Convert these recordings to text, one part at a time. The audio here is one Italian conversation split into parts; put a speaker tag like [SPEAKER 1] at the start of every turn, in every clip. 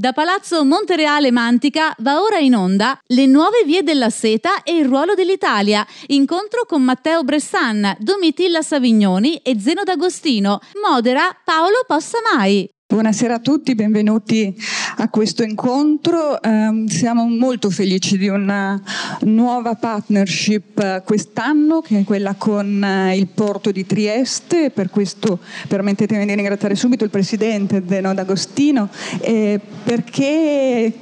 [SPEAKER 1] Da Palazzo Montereale Mantica va ora in onda Le nuove vie della seta e il ruolo dell'Italia. Incontro con Matteo Bressan, Domitilla Savignoni e Zeno D'Agostino. Modera Paolo Possamai.
[SPEAKER 2] Buonasera a tutti, benvenuti a questo incontro. Eh, siamo molto felici di una nuova partnership quest'anno, che è quella con eh, il porto di Trieste. Per questo permettetemi di ringraziare subito il presidente Zeno D'Agostino, eh, perché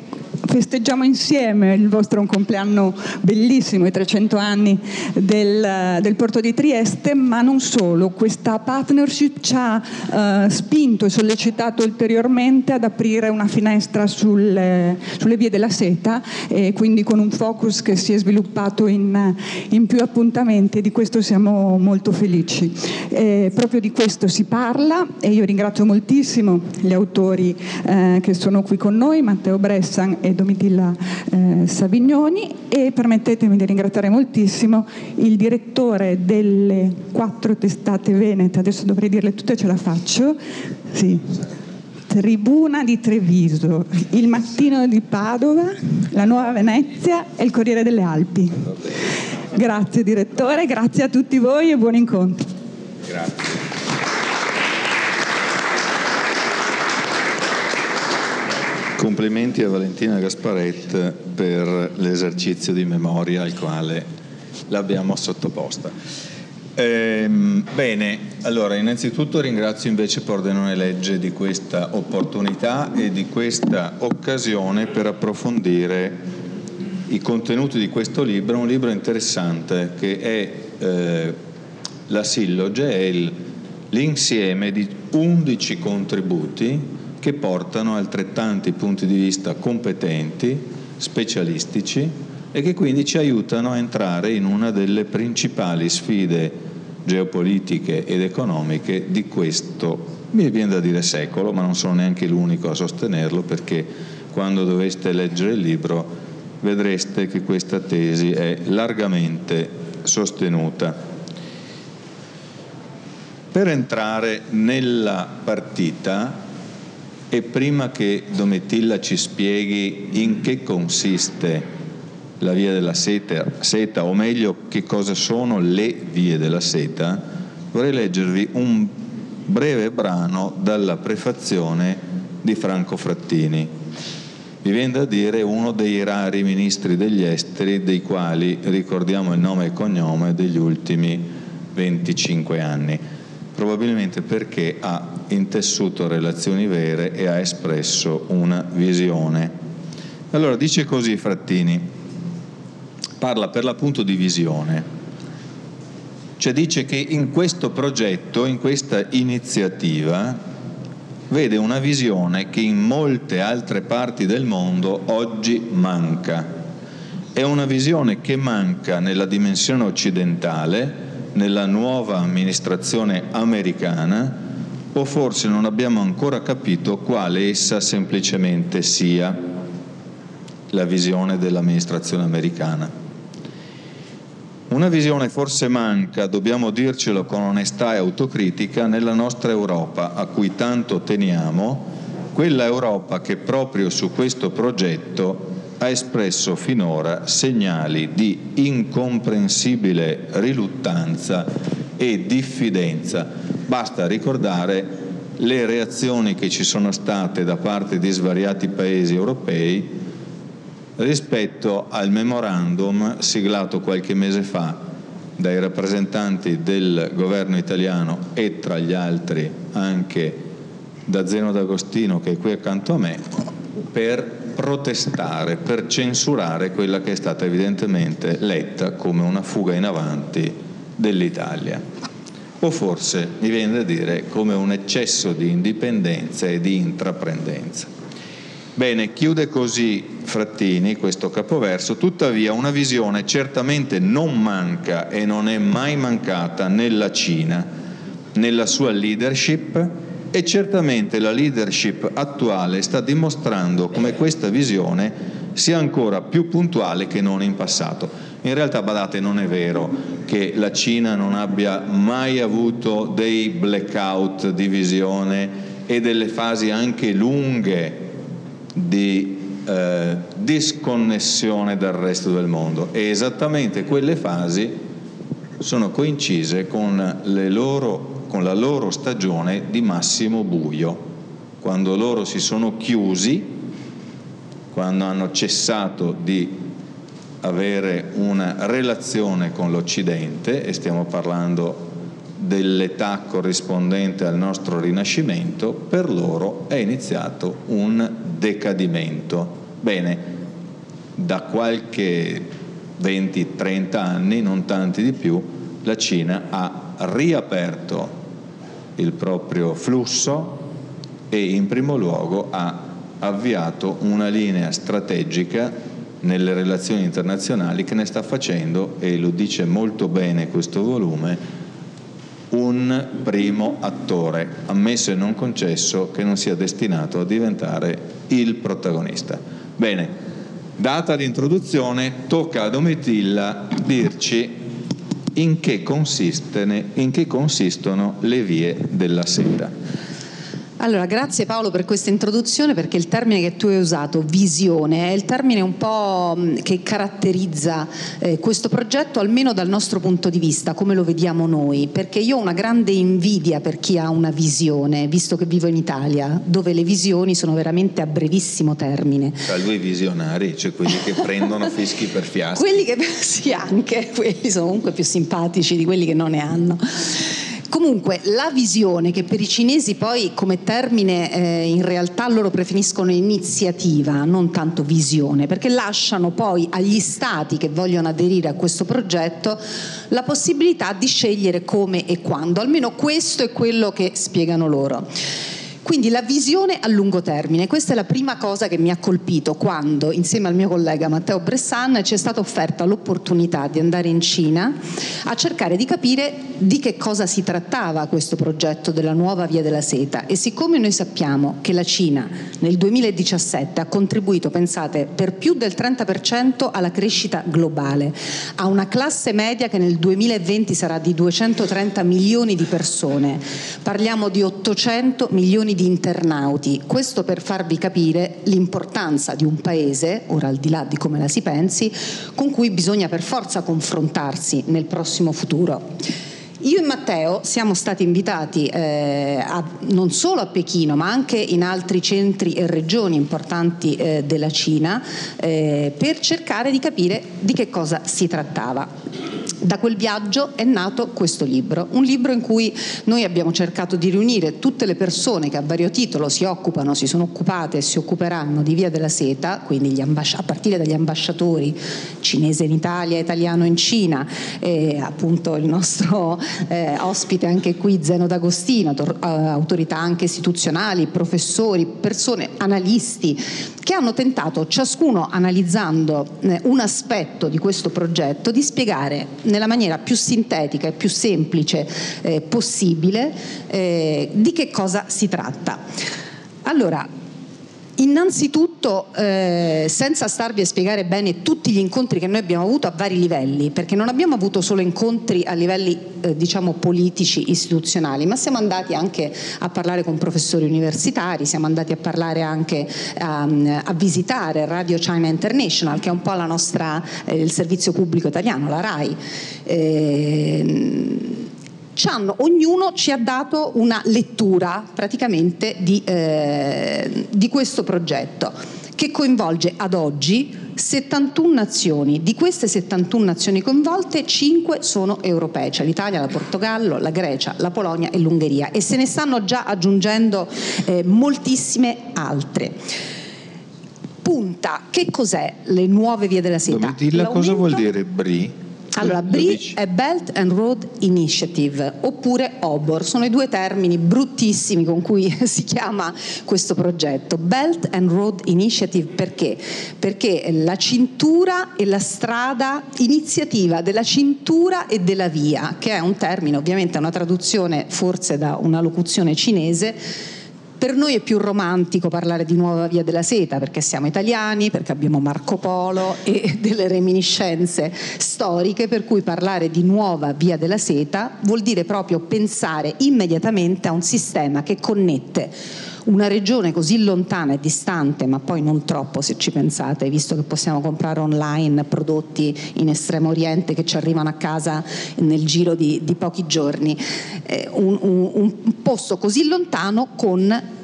[SPEAKER 2] festeggiamo insieme il vostro compleanno bellissimo, i 300 anni del, del, Porto di Trieste, ma non solo, questa partnership ci ha uh, spinto e sollecitato ulteriormente ad aprire una finestra sulle, sulle vie della seta e quindi con un focus che si è sviluppato in, in più appuntamenti e di questo siamo molto felici. E proprio di questo si parla e io ringrazio moltissimo gli autori eh, che sono qui con noi, Matteo Bressan e Domitilla eh, Savignoni e permettetemi di ringraziare moltissimo il direttore delle quattro testate venete, adesso dovrei dirle tutte, ce la faccio, sì. Tribuna di Treviso, Il Mattino di Padova, La Nuova Venezia e il Corriere delle Alpi. Grazie direttore, grazie a tutti voi e buon incontro.
[SPEAKER 3] Grazie. Complimenti a Valentina Gasparet per l'esercizio di memoria al quale l'abbiamo sottoposta. Ehm, bene, allora innanzitutto ringrazio invece Pordenone Legge di questa opportunità e di questa occasione per approfondire i contenuti di questo libro, un libro interessante che è eh, la silloge, è il, l'insieme di 11 contributi che portano altrettanti punti di vista competenti, specialistici e che quindi ci aiutano a entrare in una delle principali sfide geopolitiche ed economiche di questo, mi viene da dire secolo, ma non sono neanche l'unico a sostenerlo perché quando doveste leggere il libro vedreste che questa tesi è largamente sostenuta. Per entrare nella partita e prima che Domitilla ci spieghi in che consiste la via della seta, seta, o meglio che cosa sono le vie della seta, vorrei leggervi un breve brano dalla prefazione di Franco Frattini. Mi viene da dire uno dei rari ministri degli esteri dei quali ricordiamo il nome e cognome degli ultimi 25 anni probabilmente perché ha intessuto relazioni vere e ha espresso una visione. Allora dice così Frattini, parla per l'appunto di visione, cioè dice che in questo progetto, in questa iniziativa, vede una visione che in molte altre parti del mondo oggi manca. È una visione che manca nella dimensione occidentale, nella nuova amministrazione americana o forse non abbiamo ancora capito quale essa semplicemente sia la visione dell'amministrazione americana. Una visione forse manca, dobbiamo dircelo con onestà e autocritica, nella nostra Europa a cui tanto teniamo, quella Europa che proprio su questo progetto ha espresso finora segnali di incomprensibile riluttanza e diffidenza. Basta ricordare le reazioni che ci sono state da parte di svariati paesi europei rispetto al memorandum siglato qualche mese fa dai rappresentanti del governo italiano e tra gli altri anche da Zeno D'Agostino che è qui accanto a me per protestare, per censurare quella che è stata evidentemente letta come una fuga in avanti dell'Italia. O forse, mi viene da dire, come un eccesso di indipendenza e di intraprendenza. Bene, chiude così Frattini questo capoverso, tuttavia una visione certamente non manca e non è mai mancata nella Cina, nella sua leadership, e certamente la leadership attuale sta dimostrando come questa visione sia ancora più puntuale che non in passato. In realtà, badate, non è vero che la Cina non abbia mai avuto dei blackout di visione e delle fasi anche lunghe di eh, disconnessione dal resto del mondo. E esattamente quelle fasi sono coincise con, loro, con la loro stagione di massimo buio, quando loro si sono chiusi, quando hanno cessato di avere una relazione con l'Occidente e stiamo parlando dell'età corrispondente al nostro rinascimento, per loro è iniziato un decadimento. Bene, da qualche 20-30 anni, non tanti di più, la Cina ha riaperto il proprio flusso e in primo luogo ha avviato una linea strategica nelle relazioni internazionali che ne sta facendo, e lo dice molto bene questo volume, un primo attore, ammesso e non concesso che non sia destinato a diventare il protagonista. Bene, data l'introduzione, tocca a Domitilla dirci in che, in che consistono le vie della seta.
[SPEAKER 4] Allora, grazie Paolo per questa introduzione perché il termine che tu hai usato, visione, è il termine un po' mm, che caratterizza eh, questo progetto almeno dal nostro punto di vista, come lo vediamo noi, perché io ho una grande invidia per chi ha una visione, visto che vivo in Italia, dove le visioni sono veramente a brevissimo termine.
[SPEAKER 3] Tra lui visionari, cioè quelli che prendono fischi per fiaschi.
[SPEAKER 4] quelli che, sì, anche, quelli sono comunque più simpatici di quelli che non ne hanno. Comunque la visione, che per i cinesi poi come termine eh, in realtà loro preferiscono iniziativa, non tanto visione, perché lasciano poi agli stati che vogliono aderire a questo progetto la possibilità di scegliere come e quando, almeno questo è quello che spiegano loro. Quindi la visione a lungo termine, questa è la prima cosa che mi ha colpito quando insieme al mio collega Matteo Bressan ci è stata offerta l'opportunità di andare in Cina a cercare di capire di che cosa si trattava questo progetto della nuova via della seta. E siccome noi sappiamo che la Cina nel 2017 ha contribuito, pensate, per più del 30% alla crescita globale, ha una classe media che nel 2020 sarà di 230 milioni di persone, parliamo di 800 milioni di di internauti. Questo per farvi capire l'importanza di un paese, ora al di là di come la si pensi, con cui bisogna per forza confrontarsi nel prossimo futuro. Io e Matteo siamo stati invitati eh, a, non solo a Pechino, ma anche in altri centri e regioni importanti eh, della Cina eh, per cercare di capire di che cosa si trattava. Da quel viaggio è nato questo libro, un libro in cui noi abbiamo cercato di riunire tutte le persone che a vario titolo si occupano, si sono occupate e si occuperanno di Via della Seta, quindi ambasci- a partire dagli ambasciatori cinese in Italia, italiano in Cina, e appunto il nostro eh, ospite anche qui Zeno D'Agostino, tor- eh, autorità anche istituzionali, professori, persone, analisti, che hanno tentato, ciascuno analizzando eh, un aspetto di questo progetto, di spiegare nella maniera più sintetica e più semplice eh, possibile eh, di che cosa si tratta. Allora, Innanzitutto, eh, senza starvi a spiegare bene tutti gli incontri che noi abbiamo avuto a vari livelli, perché non abbiamo avuto solo incontri a livelli eh, diciamo politici, istituzionali, ma siamo andati anche a parlare con professori universitari, siamo andati a parlare anche um, a visitare Radio China International, che è un po' nostra, eh, il servizio pubblico italiano, la RAI. Hanno, ognuno ci ha dato una lettura praticamente di, eh, di questo progetto che coinvolge ad oggi 71 nazioni. Di queste 71 nazioni coinvolte, 5 sono europee, cioè l'Italia, la Portogallo, la Grecia, la Polonia e l'Ungheria e se ne stanno già aggiungendo eh, moltissime altre. Punta, che cos'è le nuove vie della seta?
[SPEAKER 3] Dilla cosa vuol dire BRI?
[SPEAKER 4] Allora, BRI è Belt and Road Initiative oppure OBOR, sono i due termini bruttissimi con cui si chiama questo progetto. Belt and Road Initiative perché? Perché la cintura e la strada, iniziativa della cintura e della via, che è un termine, ovviamente è una traduzione forse da una locuzione cinese, per noi è più romantico parlare di nuova via della seta perché siamo italiani, perché abbiamo Marco Polo e delle reminiscenze storiche, per cui parlare di nuova via della seta vuol dire proprio pensare immediatamente a un sistema che connette una regione così lontana e distante, ma poi non troppo se ci pensate, visto che possiamo comprare online prodotti in Estremo Oriente che ci arrivano a casa nel giro di, di pochi giorni, eh, un, un, un posto così lontano con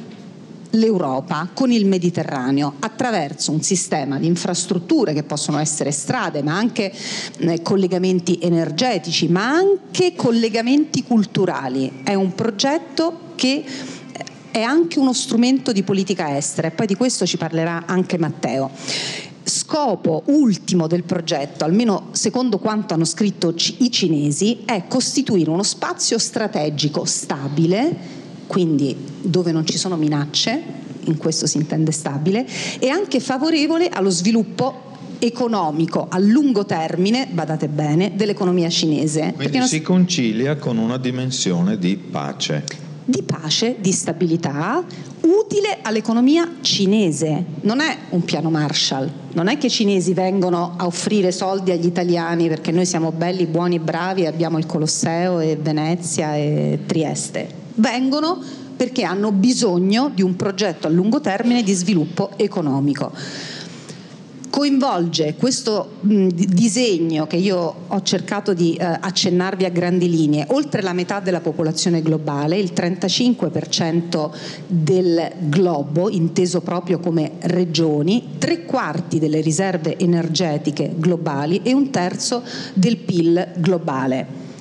[SPEAKER 4] l'Europa con il Mediterraneo attraverso un sistema di infrastrutture che possono essere strade, ma anche eh, collegamenti energetici, ma anche collegamenti culturali. È un progetto che è anche uno strumento di politica estera e poi di questo ci parlerà anche Matteo scopo ultimo del progetto, almeno secondo quanto hanno scritto i cinesi, è costituire uno spazio strategico stabile, quindi dove non ci sono minacce, in questo si intende stabile, e anche favorevole allo sviluppo economico a lungo termine, badate bene, dell'economia cinese.
[SPEAKER 3] Quindi si concilia con una dimensione di pace
[SPEAKER 4] di pace, di stabilità, utile all'economia cinese. Non è un piano Marshall, non è che i cinesi vengono a offrire soldi agli italiani perché noi siamo belli, buoni, bravi e abbiamo il Colosseo e Venezia e Trieste. Vengono perché hanno bisogno di un progetto a lungo termine di sviluppo economico coinvolge questo mh, disegno che io ho cercato di eh, accennarvi a grandi linee, oltre la metà della popolazione globale, il 35% del globo, inteso proprio come regioni, tre quarti delle riserve energetiche globali e un terzo del PIL globale.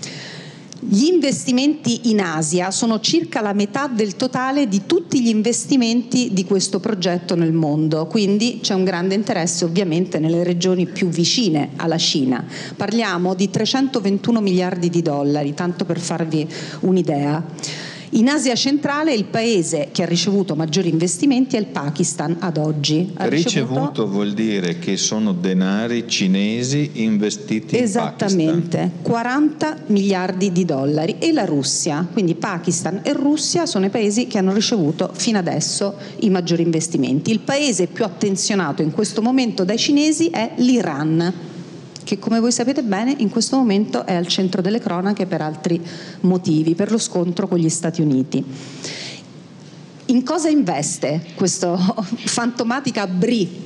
[SPEAKER 4] Gli investimenti in Asia sono circa la metà del totale di tutti gli investimenti di questo progetto nel mondo, quindi c'è un grande interesse ovviamente nelle regioni più vicine alla Cina. Parliamo di 321 miliardi di dollari, tanto per farvi un'idea. In Asia centrale il paese che ha ricevuto maggiori investimenti è il Pakistan ad oggi.
[SPEAKER 3] Ha ricevuto, ricevuto vuol dire che sono denari cinesi investiti in
[SPEAKER 4] Esattamente, 40 miliardi di dollari e la Russia, quindi Pakistan e Russia sono i paesi che hanno ricevuto fino adesso i maggiori investimenti. Il paese più attenzionato in questo momento dai cinesi è l'Iran che come voi sapete bene in questo momento è al centro delle cronache per altri motivi, per lo scontro con gli Stati Uniti. In cosa investe questo fantomatica BRI?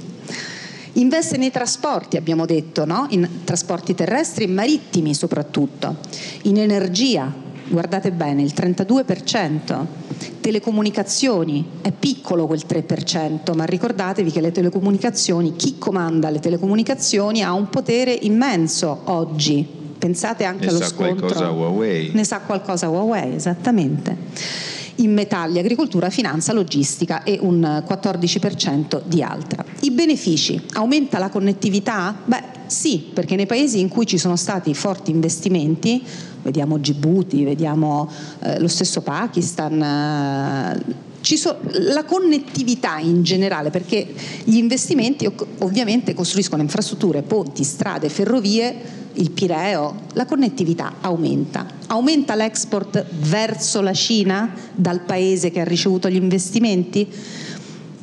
[SPEAKER 4] Investe nei trasporti, abbiamo detto, no? in trasporti terrestri e marittimi soprattutto, in energia, guardate bene, il 32%, telecomunicazioni, è piccolo quel 3%, ma ricordatevi che le telecomunicazioni, chi comanda le telecomunicazioni ha un potere immenso oggi. Pensate anche
[SPEAKER 3] ne
[SPEAKER 4] allo
[SPEAKER 3] sa
[SPEAKER 4] scontro.
[SPEAKER 3] Qualcosa Huawei.
[SPEAKER 4] Ne sa qualcosa Huawei, esattamente in metalli, agricoltura, finanza, logistica e un 14% di altra. I benefici? Aumenta la connettività? Beh sì, perché nei paesi in cui ci sono stati forti investimenti vediamo Djibouti, vediamo eh, lo stesso Pakistan. Eh, So, la connettività in generale, perché gli investimenti ovviamente costruiscono infrastrutture, ponti, strade, ferrovie, il Pireo, la connettività aumenta. Aumenta l'export verso la Cina dal paese che ha ricevuto gli investimenti?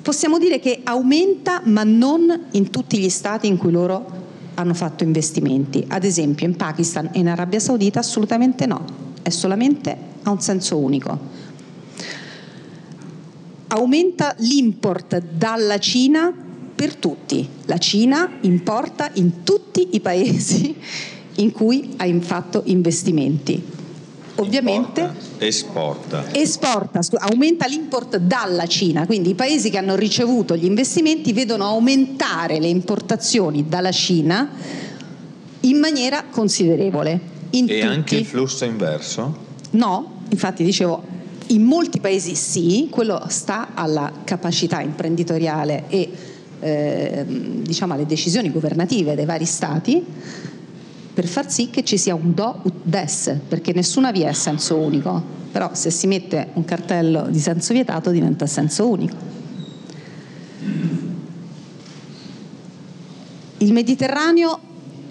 [SPEAKER 4] Possiamo dire che aumenta ma non in tutti gli stati in cui loro hanno fatto investimenti. Ad esempio in Pakistan e in Arabia Saudita assolutamente no, è solamente a un senso unico. Aumenta l'import dalla Cina per tutti. La Cina importa in tutti i paesi in cui ha fatto investimenti ovviamente
[SPEAKER 3] esporta.
[SPEAKER 4] esporta, aumenta l'import dalla Cina, quindi i paesi che hanno ricevuto gli investimenti vedono aumentare le importazioni dalla Cina in maniera considerevole. In
[SPEAKER 3] e
[SPEAKER 4] tutti.
[SPEAKER 3] anche il flusso inverso?
[SPEAKER 4] No, infatti dicevo in molti paesi sì, quello sta alla capacità imprenditoriale e eh, diciamo alle decisioni governative dei vari stati per far sì che ci sia un do ut des, perché nessuna via è senso unico, però se si mette un cartello di senso vietato diventa senso unico. Il Mediterraneo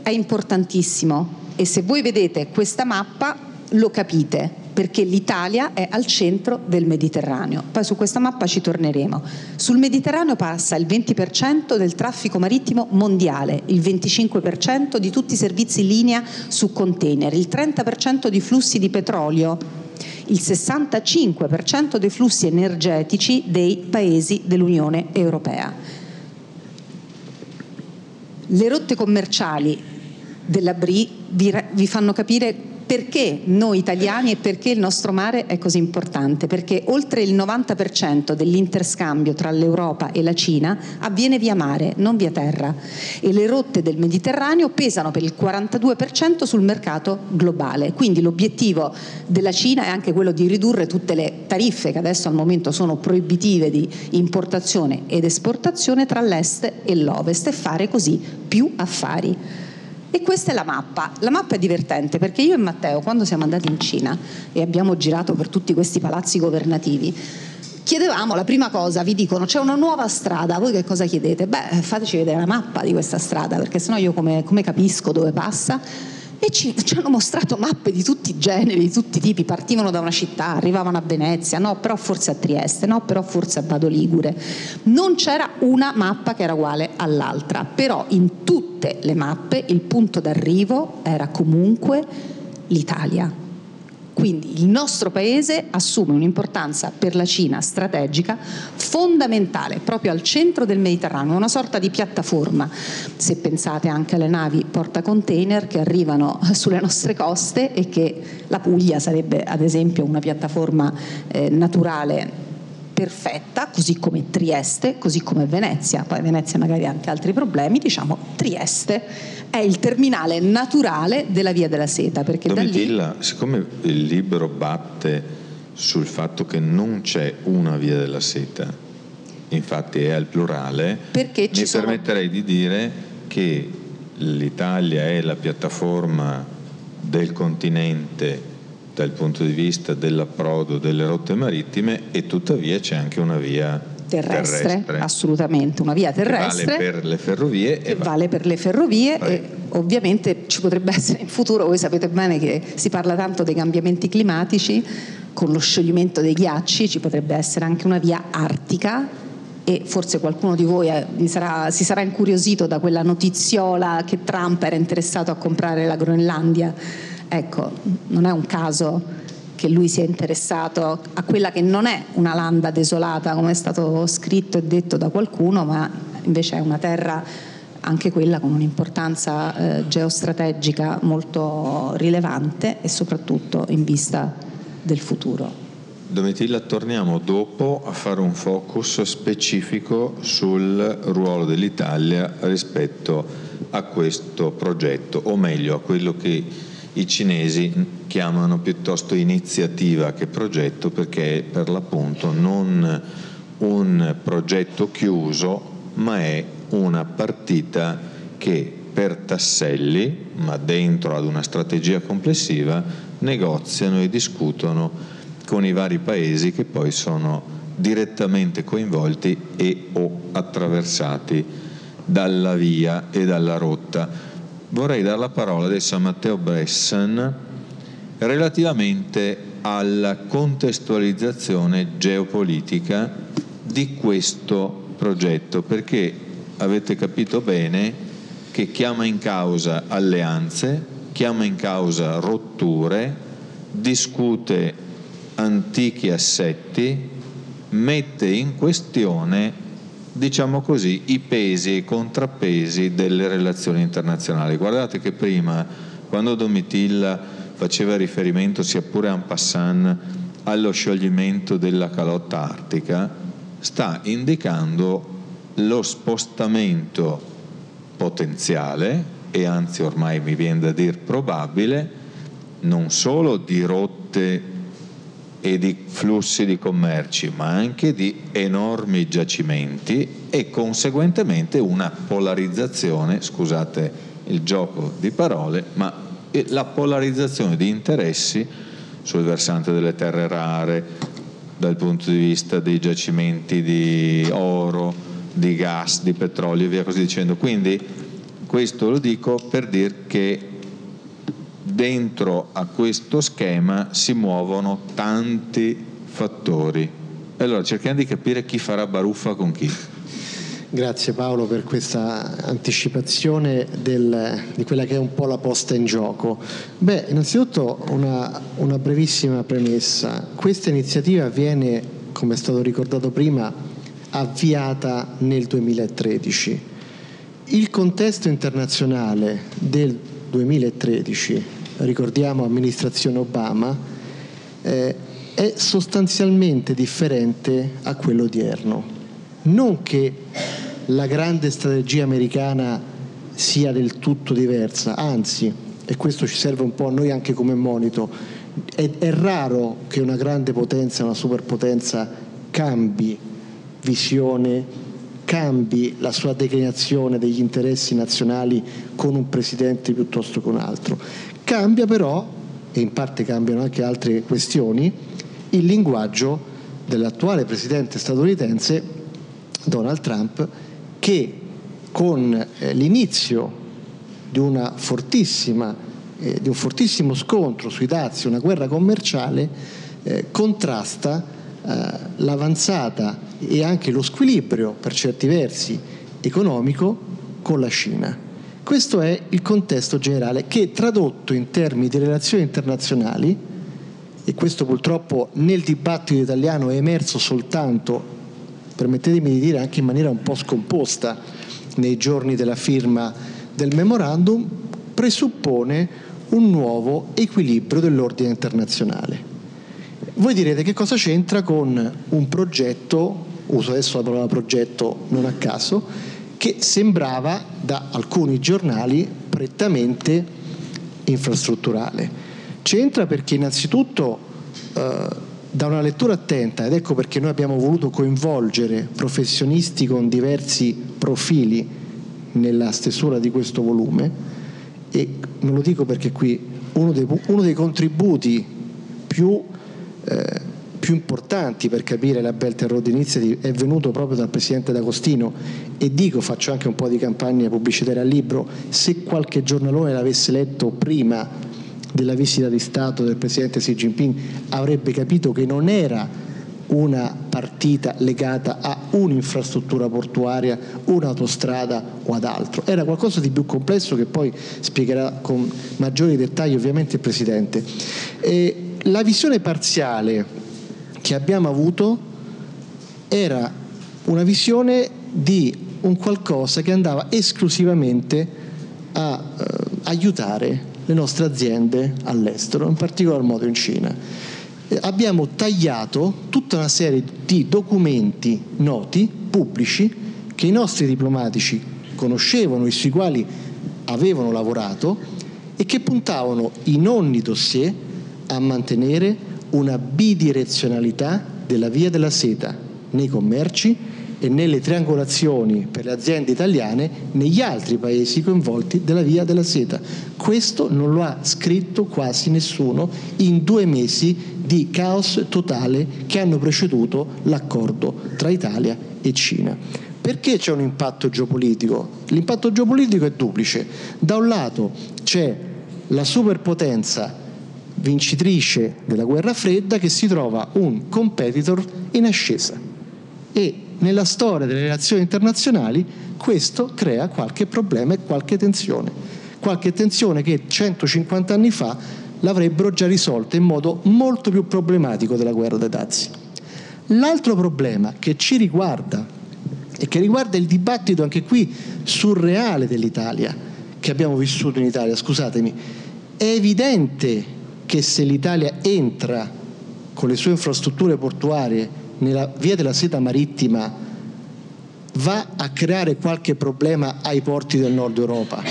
[SPEAKER 4] è importantissimo e se voi vedete questa mappa lo capite perché l'Italia è al centro del Mediterraneo. Poi su questa mappa ci torneremo. Sul Mediterraneo passa il 20% del traffico marittimo mondiale, il 25% di tutti i servizi in linea su container, il 30% di flussi di petrolio, il 65% dei flussi energetici dei paesi dell'Unione Europea. Le rotte commerciali della BRI vi, vi fanno capire perché noi italiani e perché il nostro mare è così importante? Perché oltre il 90% dell'interscambio tra l'Europa e la Cina avviene via mare, non via terra e le rotte del Mediterraneo pesano per il 42% sul mercato globale. Quindi l'obiettivo della Cina è anche quello di ridurre tutte le tariffe che adesso al momento sono proibitive di importazione ed esportazione tra l'est e l'ovest e fare così più affari. E questa è la mappa. La mappa è divertente perché io e Matteo, quando siamo andati in Cina e abbiamo girato per tutti questi palazzi governativi, chiedevamo la prima cosa, vi dicono c'è una nuova strada, voi che cosa chiedete? Beh, fateci vedere la mappa di questa strada, perché sennò io come, come capisco dove passa? E ci, ci, hanno mostrato mappe di tutti i generi, di tutti i tipi, partivano da una città, arrivavano a Venezia, no, però forse a Trieste, no, però forse a Vado Ligure. Non c'era una mappa che era uguale all'altra, però in tutte le mappe il punto d'arrivo era comunque l'Italia. Quindi il nostro paese assume un'importanza per la Cina strategica fondamentale, proprio al centro del Mediterraneo, una sorta di piattaforma, se pensate anche alle navi portacontainer che arrivano sulle nostre coste e che la Puglia sarebbe ad esempio una piattaforma eh, naturale perfetta, così come Trieste, così come Venezia, poi Venezia magari ha anche altri problemi, diciamo Trieste è il terminale naturale della via della seta. Perché
[SPEAKER 3] Domitilla,
[SPEAKER 4] da lì...
[SPEAKER 3] siccome il libro batte sul fatto che non c'è una via della seta, infatti è al plurale,
[SPEAKER 4] mi
[SPEAKER 3] sono... permetterei di dire che l'Italia è la piattaforma del continente dal punto di vista dell'approdo delle rotte marittime e tuttavia c'è anche una via terrestre, terrestre.
[SPEAKER 4] assolutamente, una via terrestre
[SPEAKER 3] che vale per le ferrovie
[SPEAKER 4] che vale per le ferrovie Vai. e ovviamente ci potrebbe essere in futuro, voi sapete bene che si parla tanto dei cambiamenti climatici, con lo scioglimento dei ghiacci ci potrebbe essere anche una via artica e forse qualcuno di voi è, sarà, si sarà incuriosito da quella notiziola che Trump era interessato a comprare la Groenlandia Ecco, non è un caso che lui sia interessato a quella che non è una landa desolata come è stato scritto e detto da qualcuno, ma invece è una terra anche quella con un'importanza eh, geostrategica molto rilevante e soprattutto in vista del futuro.
[SPEAKER 3] Domitilla, torniamo dopo a fare un focus specifico sul ruolo dell'Italia rispetto a questo progetto, o meglio a quello che i cinesi chiamano piuttosto iniziativa che progetto perché è per l'appunto non un progetto chiuso ma è una partita che per tasselli, ma dentro ad una strategia complessiva, negoziano e discutono con i vari paesi che poi sono direttamente coinvolti e o attraversati dalla via e dalla rotta vorrei dare la parola adesso a Matteo Bressan relativamente alla contestualizzazione geopolitica di questo progetto, perché avete capito bene che chiama in causa alleanze, chiama in causa rotture, discute antichi assetti, mette in questione diciamo così, i pesi e i contrappesi delle relazioni internazionali. Guardate che prima, quando Domitilla faceva riferimento, sia pure en passant, allo scioglimento della calotta artica, sta indicando lo spostamento potenziale e anzi ormai mi viene da dire probabile non solo di rotte e di flussi di commerci, ma anche di enormi giacimenti e conseguentemente una polarizzazione, scusate il gioco di parole, ma la polarizzazione di interessi sul versante delle terre rare, dal punto di vista dei giacimenti di oro, di gas, di petrolio e via così dicendo. Quindi questo lo dico per dire che dentro a questo schema si muovono tanti fattori. Allora cerchiamo di capire chi farà baruffa con chi.
[SPEAKER 5] Grazie Paolo per questa anticipazione del, di quella che è un po' la posta in gioco. Beh, innanzitutto una, una brevissima premessa. Questa iniziativa viene, come è stato ricordato prima, avviata nel 2013. Il contesto internazionale del 2013, ricordiamo amministrazione Obama, eh, è sostanzialmente differente a quello odierno. Non che la grande strategia americana sia del tutto diversa, anzi, e questo ci serve un po' a noi anche come monito, è, è raro che una grande potenza, una superpotenza cambi visione, cambi la sua declinazione degli interessi nazionali con un presidente piuttosto che un altro. Cambia però, e in parte cambiano anche altre questioni, il linguaggio dell'attuale presidente statunitense Donald Trump che con eh, l'inizio di, eh, di, un fortissimo scontro sui dazi, una guerra commerciale, eh, contrasta eh, l'avanzata e anche lo squilibrio, per certi versi, economico con la Cina. Questo è il contesto generale che tradotto in termini di relazioni internazionali, e questo purtroppo nel dibattito italiano è emerso soltanto permettetemi di dire anche in maniera un po' scomposta nei giorni della firma del memorandum, presuppone un nuovo equilibrio dell'ordine internazionale. Voi direte che cosa c'entra con un progetto, uso adesso la parola progetto non a caso, che sembrava da alcuni giornali prettamente infrastrutturale. C'entra perché innanzitutto eh, da una lettura attenta, ed ecco perché noi abbiamo voluto coinvolgere professionisti con diversi profili nella stesura di questo volume, e non lo dico perché qui uno dei, uno dei contributi più, eh, più, importanti per capire la Belt and Road Initiative è venuto proprio dal Presidente D'Agostino e dico, faccio anche un po' di campagna pubblicitaria al libro, se qualche giornalone l'avesse letto prima della visita di Stato del Presidente Xi Jinping avrebbe capito che non era una partita legata a un'infrastruttura portuaria, un'autostrada o ad altro. Era qualcosa di più complesso che poi spiegherà con maggiori dettagli ovviamente il Presidente. E la visione parziale che abbiamo avuto era una visione di un qualcosa che andava esclusivamente a eh, aiutare le nostre aziende all'estero, in particolar modo in Cina. Eh, abbiamo tagliato tutta una serie di documenti noti, pubblici, che i nostri diplomatici conoscevano e sui quali avevano lavorato e che puntavano in ogni dossier a mantenere una bidirezionalità della via della seta nei commerci e nelle triangolazioni per le aziende italiane negli altri paesi coinvolti della via della seta. Questo non lo ha scritto quasi nessuno in due mesi di caos totale che hanno preceduto l'accordo tra Italia e Cina. Perché c'è un impatto geopolitico? L'impatto geopolitico è duplice. Da un lato c'è la superpotenza vincitrice della guerra fredda che si trova un competitor in ascesa e nella storia delle relazioni internazionali questo crea qualche problema e qualche tensione, qualche tensione che 150 anni fa l'avrebbero già risolta in modo molto più problematico della guerra dei dazi. L'altro problema che ci riguarda e che riguarda il dibattito anche qui surreale dell'Italia, che abbiamo vissuto in Italia, scusatemi, è evidente che se l'Italia entra con le sue infrastrutture portuarie nella via della seta marittima va a creare qualche problema ai porti del nord Europa.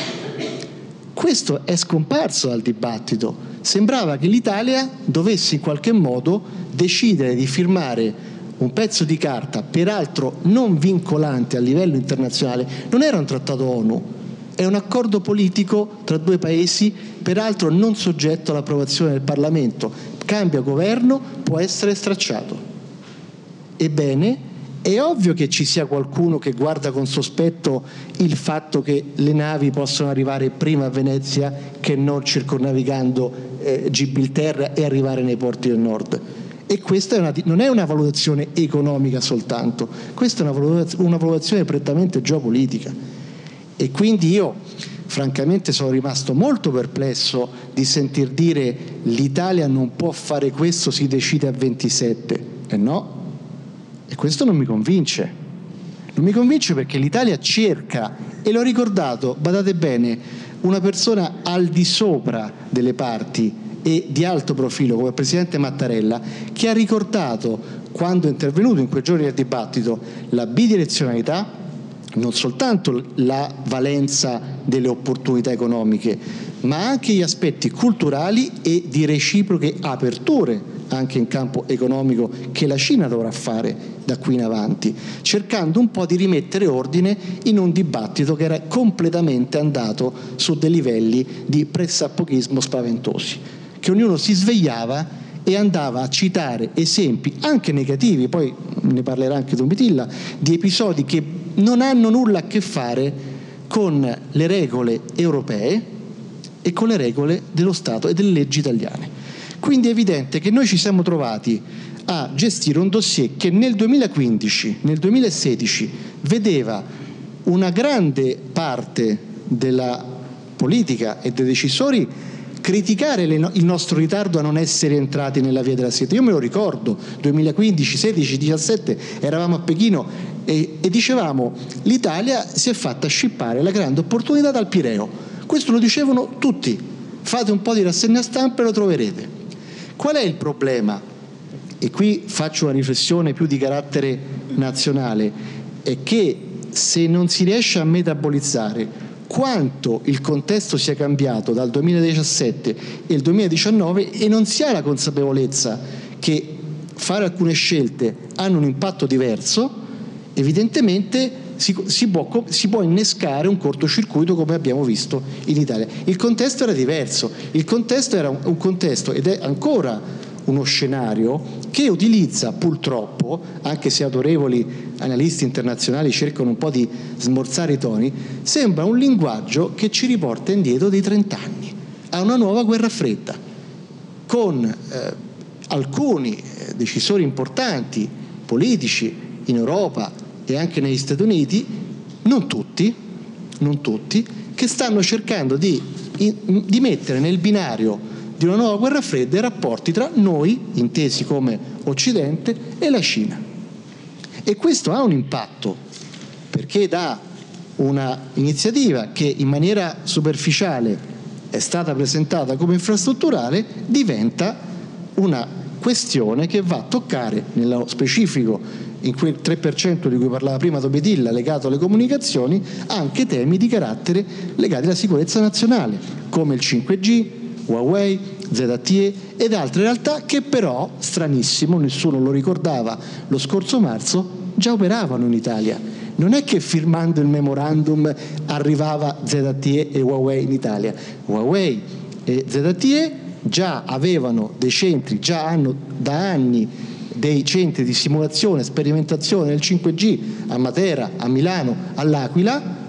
[SPEAKER 5] Questo è scomparso dal dibattito. Sembrava che l'Italia dovesse in qualche modo decidere di firmare un pezzo di carta, peraltro non vincolante a livello internazionale, non era un trattato ONU, è un accordo politico tra due paesi, peraltro non soggetto all'approvazione del Parlamento. Cambia governo, può essere stracciato. Ebbene, è ovvio che ci sia qualcuno che guarda con sospetto il fatto che le navi possono arrivare prima a Venezia che non circonnavigando eh, Gibilterra e arrivare nei porti del nord. E questa è una, non è una valutazione economica soltanto, questa è una valutazione, una valutazione prettamente geopolitica. E quindi io francamente sono rimasto molto perplesso di sentir dire l'Italia non può fare questo, si decide a 27. E no, e questo non mi convince. Non mi convince perché l'Italia cerca, e l'ho ricordato, badate bene, una persona al di sopra delle parti e di alto profilo come il Presidente Mattarella, che ha ricordato, quando è intervenuto in quei giorni del dibattito, la bidirezionalità, non soltanto la valenza delle opportunità economiche, ma anche gli aspetti culturali e di reciproche aperture anche in campo economico che la Cina dovrà fare da qui in avanti, cercando un po' di rimettere ordine in un dibattito che era completamente andato su dei livelli di pressapochismo spaventosi, che ognuno si svegliava e andava a citare esempi anche negativi, poi ne parlerà anche Domitilla, di episodi che non hanno nulla a che fare con le regole europee e con le regole dello Stato e delle leggi italiane. Quindi è evidente che noi ci siamo trovati a gestire un dossier che nel 2015, nel 2016 vedeva una grande parte della politica e dei decisori criticare le, il nostro ritardo a non essere entrati nella via della seta. Io me lo ricordo, 2015, 16, 17, eravamo a Pechino e, e dicevamo l'Italia si è fatta scippare la grande opportunità dal Pireo. Questo lo dicevano tutti. Fate un po' di rassegna stampa e lo troverete. Qual è il problema? E qui faccio una riflessione più di carattere nazionale, è che se non si riesce a metabolizzare quanto il contesto sia cambiato dal 2017 e il 2019 e non si ha la consapevolezza che fare alcune scelte hanno un impatto diverso, evidentemente si, si, può, si, può, innescare un cortocircuito come abbiamo visto in Italia. Il contesto era diverso, il contesto era un, un contesto ed è ancora uno scenario che utilizza purtroppo, anche se autorevoli analisti internazionali cercano un po' di smorzare i toni, sembra un linguaggio che ci riporta indietro di 30 anni, a una nuova guerra fredda, con eh, alcuni eh, decisori importanti, politici, in Europa e anche negli Stati Uniti, non tutti, non tutti che stanno cercando di, di mettere nel binario di una nuova guerra fredda i rapporti tra noi, intesi come Occidente, e la Cina. E questo ha un impatto, perché da una iniziativa che in maniera superficiale è stata presentata come infrastrutturale, diventa una questione che va a toccare nello specifico in quel 3% di cui parlava prima Dobedilla legato alle comunicazioni anche temi di carattere legati alla sicurezza nazionale come il 5G, Huawei, ZTE ed altre realtà che però, stranissimo, nessuno lo ricordava lo scorso marzo, già operavano in Italia. Non è che firmando il memorandum arrivava ZTE e Huawei in Italia. Huawei e ZTE già avevano dei centri, già hanno da anni dei centri di simulazione e sperimentazione del 5G a Matera, a Milano, all'Aquila,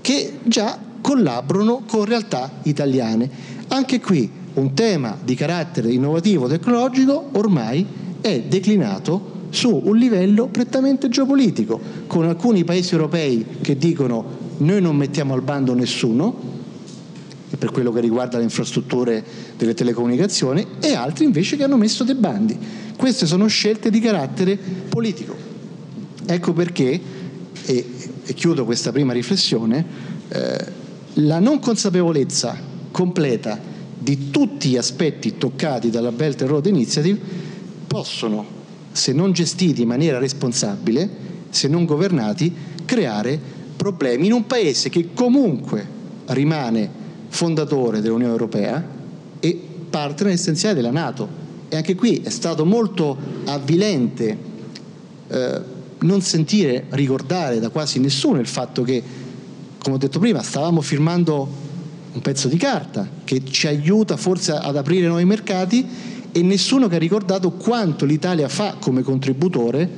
[SPEAKER 5] che già collaborano con realtà italiane anche qui un tema di carattere innovativo tecnologico ormai è declinato su un livello prettamente geopolitico, con alcuni paesi europei che dicono noi non mettiamo al bando nessuno, per quello che riguarda le infrastrutture delle telecomunicazioni, e altri invece che hanno messo dei bandi. Queste sono scelte di carattere politico. Ecco perché, e, e chiudo questa prima riflessione, eh, la non consapevolezza completa di tutti gli aspetti toccati dalla Belt and Road Initiative possono, se non gestiti in maniera responsabile, se non governati, creare problemi in un paese che comunque rimane fondatore dell'Unione Europea e partner essenziale della Nato. E anche qui è stato molto avvilente eh, non sentire ricordare da quasi nessuno il fatto che, come ho detto prima, stavamo firmando un pezzo di carta che ci aiuta forse ad aprire nuovi mercati e nessuno che ha ricordato quanto l'Italia fa come contributore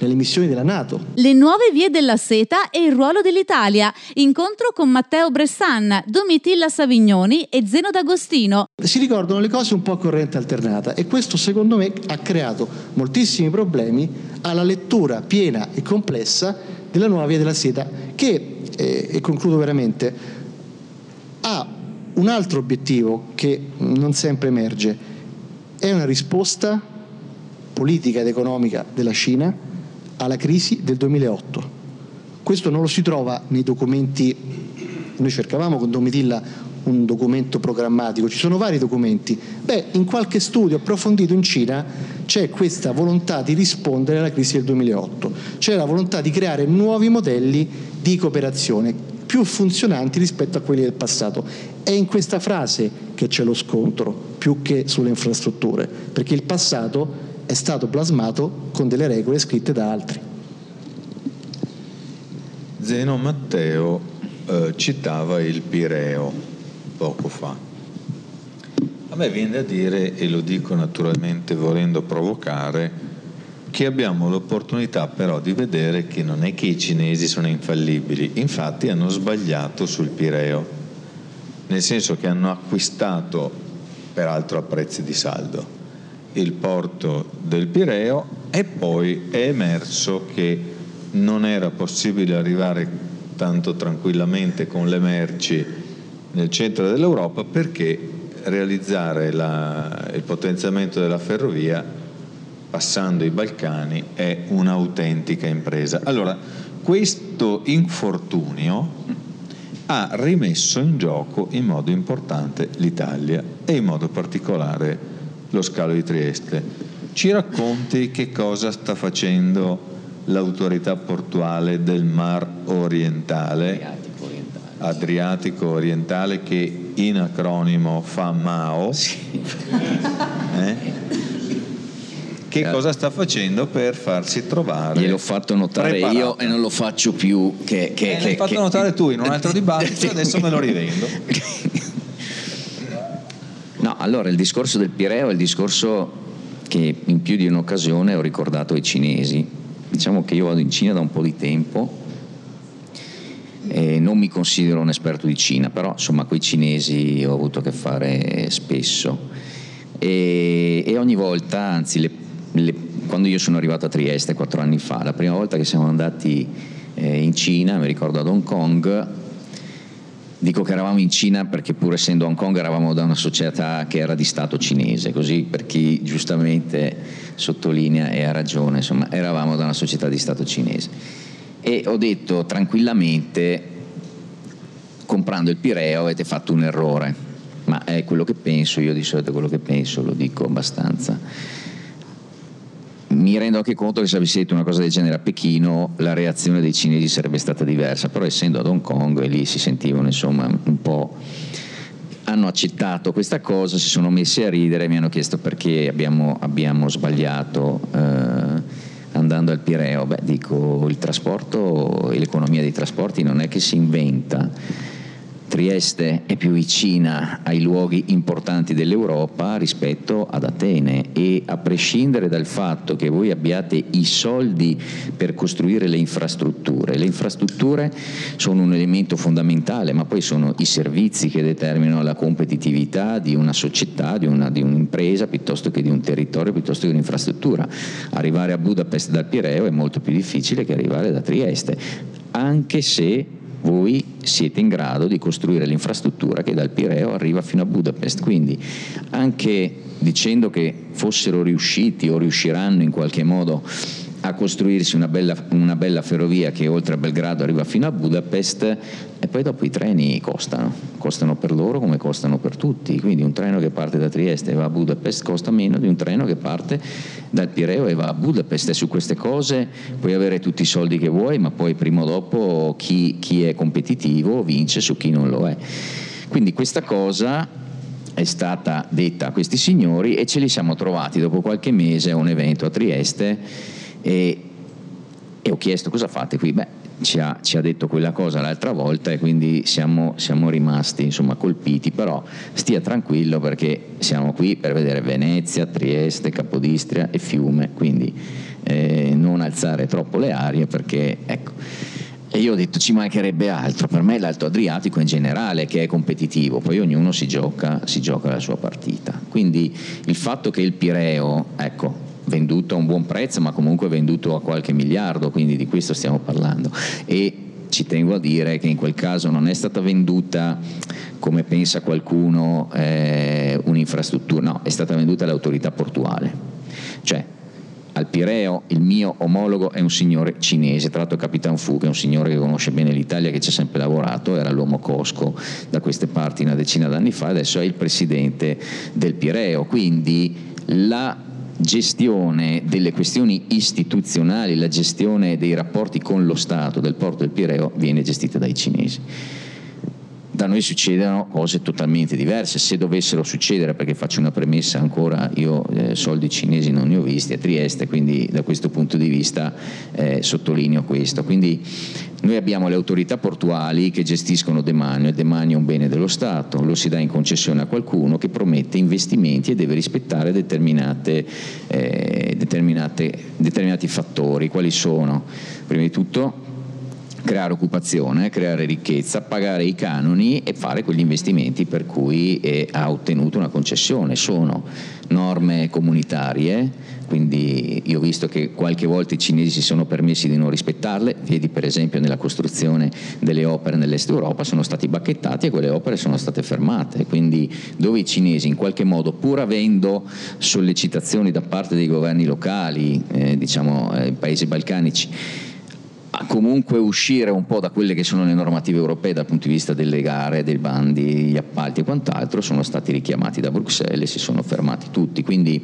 [SPEAKER 5] nelle missioni della Nato.
[SPEAKER 1] Le nuove vie della seta e il ruolo dell'Italia. Incontro con Matteo Bressan, Domitilla Savignoni e Zeno D'Agostino.
[SPEAKER 5] Si ricordano le cose un po' a corrente alternata e questo secondo me ha creato moltissimi problemi alla lettura piena e complessa della nuova via della seta che, eh, e concludo veramente, ha un altro obiettivo che non sempre emerge. È una risposta politica ed economica della Cina alla crisi del 2008. Questo non lo si trova nei documenti, noi cercavamo con Domitilla un documento programmatico, ci sono vari documenti. Beh, in qualche studio approfondito in Cina c'è questa volontà di rispondere alla crisi del 2008, c'è la volontà di creare nuovi modelli di cooperazione più funzionanti rispetto a quelli del passato. È in questa frase che c'è lo scontro, più che sulle infrastrutture, perché il passato è stato plasmato con delle regole scritte da altri.
[SPEAKER 3] Zeno Matteo eh, citava il Pireo poco fa. A me viene da dire, e lo dico naturalmente volendo provocare, che abbiamo l'opportunità però di vedere che non è che i cinesi sono infallibili, infatti hanno sbagliato sul Pireo, nel senso che hanno acquistato, peraltro a prezzi di saldo, il porto del Pireo e poi è emerso che non era possibile arrivare tanto tranquillamente con le merci nel centro dell'Europa perché realizzare la, il potenziamento della ferrovia passando i Balcani è un'autentica impresa. Allora, questo infortunio ha rimesso in gioco in modo importante l'Italia e in modo particolare lo scalo di Trieste. Ci racconti che cosa sta facendo l'autorità portuale del Mar Orientale? Adriatico Orientale, Adriatico Orientale che in acronimo fa MAO. Sì. Eh? che cosa sta facendo per farsi trovare.
[SPEAKER 6] Gliel'ho fatto notare preparato. io e non lo faccio più. Che, che,
[SPEAKER 3] eh, l'hai fatto che, notare tu in un altro dibattito, adesso me lo rivendo.
[SPEAKER 6] No, allora il discorso del Pireo è il discorso che in più di un'occasione ho ricordato ai cinesi. Diciamo che io vado in Cina da un po' di tempo e non mi considero un esperto di Cina, però insomma con i cinesi ho avuto a che fare spesso e, e ogni volta, anzi le, le, quando io sono arrivato a Trieste quattro anni fa, la prima volta che siamo andati eh, in Cina, mi ricordo ad Hong Kong, Dico che eravamo in Cina perché pur essendo Hong Kong eravamo da una società che era di Stato cinese, così per chi giustamente sottolinea e ha ragione, insomma, eravamo da una società di Stato cinese. E ho detto tranquillamente, comprando il Pireo avete fatto un errore, ma è quello che penso, io di solito quello che penso lo dico abbastanza mi rendo anche conto che se avessi detto una cosa del genere a Pechino la reazione dei cinesi sarebbe stata diversa, però essendo ad Hong Kong e lì si sentivano insomma un po' hanno accettato questa cosa, si sono messi a ridere e mi hanno chiesto perché abbiamo, abbiamo sbagliato eh, andando al Pireo. Beh, dico, il trasporto e l'economia dei trasporti non è che si inventa Trieste è più vicina ai luoghi importanti dell'Europa rispetto ad Atene e a prescindere dal fatto che voi abbiate i soldi per costruire le infrastrutture, le infrastrutture sono un elemento fondamentale, ma poi sono i servizi che determinano la competitività di una società, di, una, di un'impresa, piuttosto che di un territorio, piuttosto che di un'infrastruttura. Arrivare a Budapest dal Pireo è molto più difficile che arrivare da Trieste, anche se voi siete in grado di costruire l'infrastruttura che dal Pireo arriva fino a Budapest. Quindi anche dicendo che fossero riusciti o riusciranno in qualche modo a costruirsi una bella, una bella, ferrovia che oltre a Belgrado arriva fino a Budapest e poi dopo i treni costano, costano per loro come costano per tutti, quindi un treno che parte da Trieste e va a Budapest costa meno di un treno che parte dal Pireo e va a Budapest e su queste cose puoi avere tutti i soldi che vuoi ma poi prima o dopo chi, chi è competitivo vince su chi non lo è. Quindi questa cosa è stata detta a questi signori e ce li siamo trovati dopo qualche mese a un evento a Trieste e, e ho chiesto cosa fate qui? Beh, ci ha, ci ha, detto quella cosa l'altra volta e quindi siamo, siamo rimasti insomma, colpiti, però stia tranquillo perché siamo qui per vedere Venezia, Trieste, Capodistria e Fiume, quindi eh, non alzare troppo le arie perché ecco e io ho detto ci mancherebbe altro, per me l'Alto Adriatico in generale che è competitivo, poi ognuno si gioca, si gioca la sua partita. Quindi il fatto che il Pireo, ecco, venduto a un buon prezzo, ma comunque venduto a qualche miliardo, quindi di questo stiamo parlando. E ci tengo a dire che in quel caso non è stata venduta come pensa qualcuno eh, un'infrastruttura, no, è stata venduta all'autorità portuale. Cioè, al Pireo il mio omologo è un signore cinese, tra l'altro Capitan Fu, che è un signore che conosce bene l'Italia, che ci ha sempre lavorato, era l'uomo Cosco da queste parti una decina d'anni fa, adesso è il presidente del Pireo, quindi la gestione delle questioni istituzionali, la gestione dei rapporti con lo Stato del porto del Pireo viene gestita dai cinesi da noi succedono cose totalmente diverse, se dovessero succedere, perché faccio una premessa ancora, io eh, soldi cinesi non ne ho visti a Trieste, quindi da questo punto di vista eh, sottolineo questo. Quindi noi abbiamo le autorità portuali che gestiscono demanio, il demanio è un bene dello Stato, lo si dà in concessione a qualcuno che promette investimenti e deve rispettare determinate, eh, determinate, determinati fattori. Quali sono? Prima di tutto creare occupazione, creare ricchezza, pagare i canoni e fare quegli investimenti per cui eh, ha ottenuto una concessione. Sono norme comunitarie, quindi io ho visto che qualche volta i cinesi si sono permessi di non rispettarle, vedi per esempio nella costruzione delle opere nell'est Europa sono stati bacchettati e quelle opere sono state fermate, quindi dove i cinesi in qualche modo pur avendo sollecitazioni da parte dei governi locali, eh, diciamo eh, paesi balcanici, comunque uscire un po' da quelle che sono le normative europee dal punto di vista delle gare, dei bandi, gli appalti e quant'altro, sono stati richiamati da Bruxelles e si sono fermati tutti. Quindi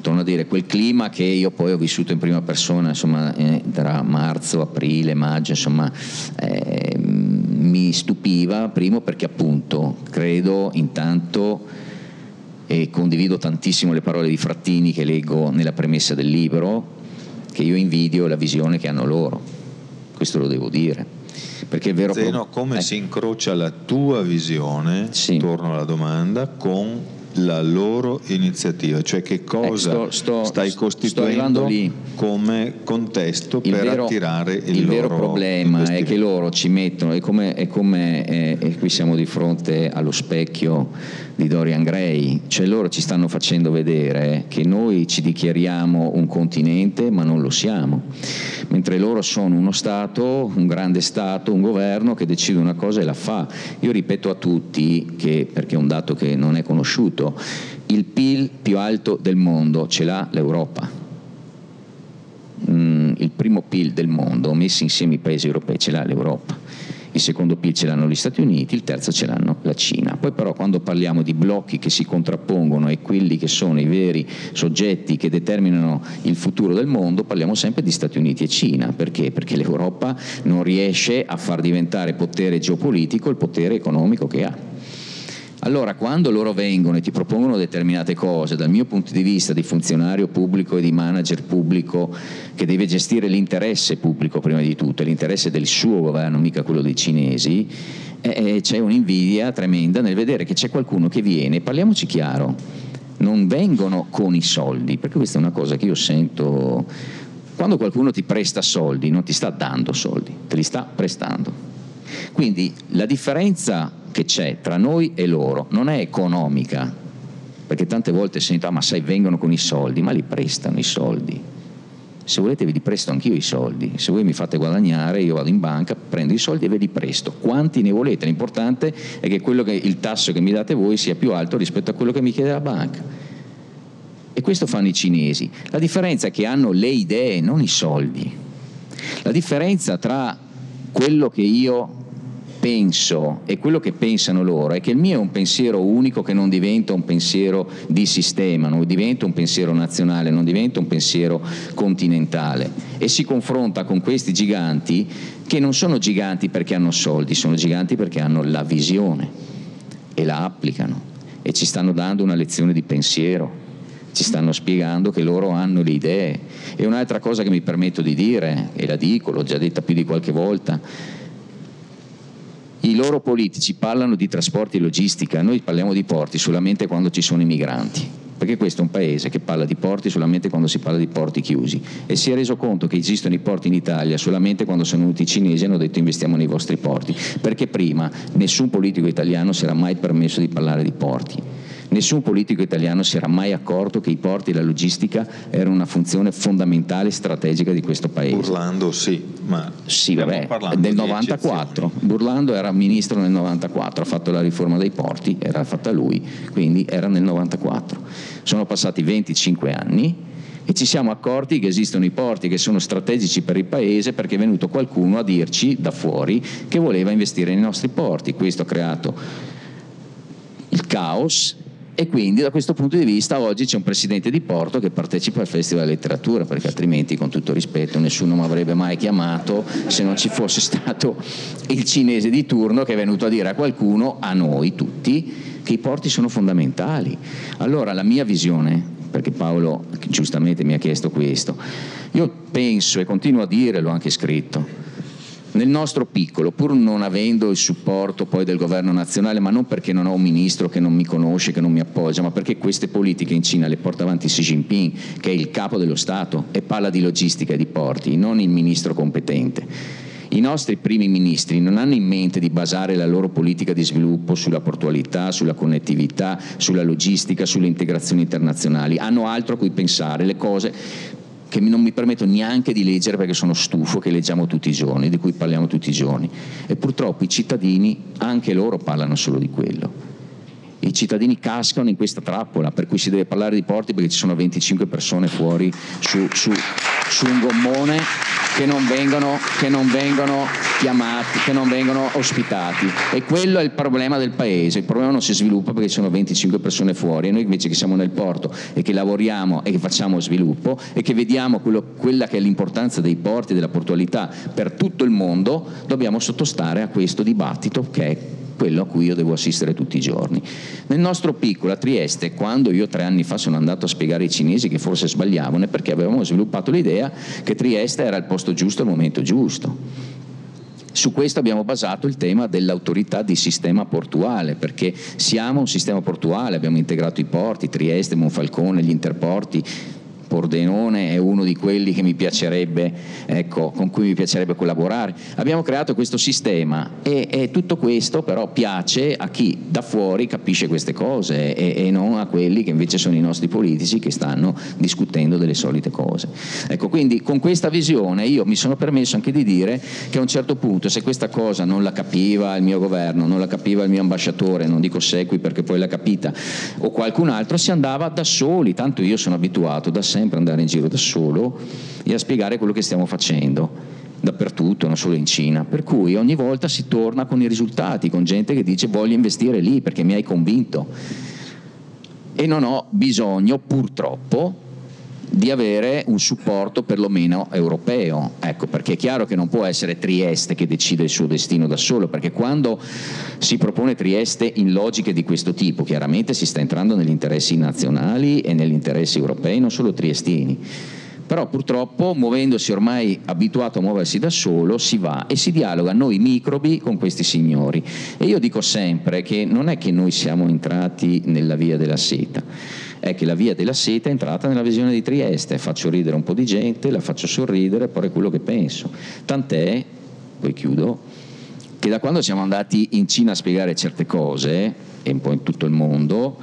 [SPEAKER 6] torno a dire, quel clima che io poi ho vissuto in prima persona, insomma, eh, tra marzo, aprile, maggio, insomma, eh, mi stupiva, primo perché appunto credo intanto e condivido tantissimo le parole di Frattini che leggo nella premessa del libro, che io invidio la visione che hanno loro, questo lo devo dire. Perché è vero
[SPEAKER 3] Zeno, come eh. si incrocia la tua visione, sì. torno alla domanda, con la loro iniziativa, cioè che cosa eh, sto, sto, stai costituendo come contesto il per vero, attirare il,
[SPEAKER 6] il vero problema è che loro ci mettono, è come, è come eh, e qui siamo di fronte allo specchio di Dorian Gray, cioè loro ci stanno facendo vedere che noi ci dichiariamo un continente ma non lo siamo, mentre loro sono uno Stato, un grande Stato, un governo che decide una cosa e la fa. Io ripeto a tutti, che, perché è un dato che non è conosciuto, il PIL più alto del mondo ce l'ha l'Europa. Mm, il primo PIL del mondo, messi insieme i paesi europei, ce l'ha l'Europa il secondo PIL ce l'hanno gli Stati Uniti, il terzo ce l'hanno la Cina. Poi però quando parliamo di blocchi che si contrappongono e quelli che sono i veri soggetti che determinano il futuro del mondo, parliamo sempre di Stati Uniti e Cina. Perché? Perché l'Europa non riesce a far diventare potere geopolitico il potere economico che ha. Allora, quando loro vengono e ti propongono determinate cose, dal mio punto di vista di funzionario pubblico e di manager pubblico che deve gestire l'interesse pubblico prima di tutto, l'interesse del suo governo, mica quello dei cinesi, eh, c'è un'invidia tremenda nel vedere che c'è qualcuno che viene, parliamoci chiaro, non vengono con i soldi, perché questa è una cosa che io sento, quando qualcuno ti presta soldi, non ti sta dando soldi, te li sta prestando. Quindi la differenza che c'è tra noi e loro non è economica, perché tante volte sento, ah ma sai, vengono con i soldi, ma li prestano i soldi. Se volete ve li presto anch'io i soldi, se voi mi fate guadagnare io vado in banca, prendo i soldi e ve li presto. Quanti ne volete? L'importante è che, che il tasso che mi date voi sia più alto rispetto a quello che mi chiede la banca. E questo fanno i cinesi. La differenza è che hanno le idee, non i soldi. La differenza tra quello che io penso e quello che pensano loro è che il mio è un pensiero unico che non diventa un pensiero di sistema, non diventa un pensiero nazionale, non diventa un pensiero continentale e si confronta con questi giganti che non sono giganti perché hanno soldi, sono giganti perché hanno la visione e la applicano e ci stanno dando una lezione di pensiero ci stanno spiegando che loro hanno le idee. E un'altra cosa che mi permetto di dire, e la dico, l'ho già detta più di qualche volta, i loro politici parlano di trasporti e logistica, noi parliamo di porti solamente quando ci sono i migranti. perché questo è un paese che parla di porti solamente quando si parla di porti chiusi e si è reso conto che esistono i porti in Italia solamente quando sono venuti i cinesi e hanno detto investiamo nei vostri porti, perché prima nessun politico italiano si era mai permesso di parlare di porti. Nessun politico italiano si era mai accorto che i porti e la logistica erano una funzione fondamentale e strategica di questo paese.
[SPEAKER 3] Burlando sì, ma
[SPEAKER 6] sì, vabbè, nel 94. Burlando era ministro nel 94, ha fatto la riforma dei porti, era fatta lui, quindi era nel 94. Sono passati 25 anni e ci siamo accorti che esistono i porti che sono strategici per il paese perché è venuto qualcuno a dirci da fuori che voleva investire nei nostri porti. Questo ha creato il caos e quindi da questo punto di vista oggi c'è un presidente di Porto che partecipa al Festival della Letteratura perché altrimenti con tutto rispetto nessuno mi avrebbe mai chiamato se non ci fosse stato il cinese di turno che è venuto a dire a qualcuno, a noi tutti, che i porti sono fondamentali. Allora la mia visione, perché Paolo giustamente mi ha chiesto questo, io penso e continuo a dire, l'ho anche scritto, nel nostro piccolo, pur non avendo il supporto poi del governo nazionale, ma non perché non ho un ministro che non mi conosce, che non mi appoggia, ma perché queste politiche in Cina le porta avanti Xi Jinping, che è il capo dello Stato e parla di logistica e di porti, non il ministro competente. I nostri primi ministri non hanno in mente di basare la loro politica di sviluppo sulla portualità, sulla connettività, sulla logistica, sulle integrazioni internazionali, hanno altro a cui pensare, le cose che non mi permetto neanche di leggere perché sono stufo, che leggiamo tutti i giorni, di cui parliamo tutti i giorni. E purtroppo i cittadini, anche loro, parlano solo di quello. I cittadini cascano in questa trappola, per cui si deve parlare di porti perché ci sono 25 persone fuori su, su, su un gommone che non, vengono, che non vengono chiamati, che non vengono ospitati. E quello è il problema del paese. Il problema non si sviluppa perché ci sono 25 persone fuori e noi invece che siamo nel porto e che lavoriamo e che facciamo sviluppo e che vediamo quello, quella che è l'importanza dei porti e della portualità per tutto il mondo, dobbiamo sottostare a questo dibattito che è quello a cui io devo assistere tutti i giorni. Nel nostro piccolo, a Trieste, quando io tre anni fa sono andato a spiegare ai cinesi che forse sbagliavano, è perché avevamo sviluppato l'idea che Trieste era il posto giusto al momento giusto. Su questo abbiamo basato il tema dell'autorità di sistema portuale, perché siamo un sistema portuale, abbiamo integrato i porti, Trieste, Monfalcone, gli interporti, Pordenone è uno di quelli ecco, con cui mi piacerebbe collaborare. Abbiamo creato questo sistema e, e, tutto questo però piace a chi da fuori capisce queste cose e, e, non a quelli che invece sono i nostri politici che stanno discutendo delle solite cose. Ecco, quindi con questa visione io mi sono permesso anche di dire che a un certo punto se questa cosa non la capiva il mio governo, non la capiva il mio ambasciatore, non dico Segui perché poi l'ha capita, o qualcun altro, si andava da soli, tanto io sono abituato da sempre sempre andare in giro da solo e a spiegare quello che stiamo facendo dappertutto, non solo in Cina. Per cui ogni volta si torna con i risultati, con gente che dice voglio investire lì perché mi hai convinto. E non ho bisogno, purtroppo, di avere un supporto perlomeno europeo. Ecco, perché è chiaro che non può essere Trieste che decide il suo destino da solo, perché quando si propone Trieste in logiche di questo tipo, chiaramente si sta entrando negli interessi nazionali e negli interessi europei, non solo triestini. Però purtroppo, muovendosi ormai abituato a muoversi da solo, si va e si dialoga noi microbi con questi signori. E io dico sempre che non è che noi siamo entrati nella via della seta è che la via della seta è entrata nella visione di Trieste, faccio ridere un po' di gente, la faccio sorridere, però è quello che penso. Tant'è, poi chiudo, che da quando siamo andati in Cina a spiegare certe cose, e un po' in tutto il mondo,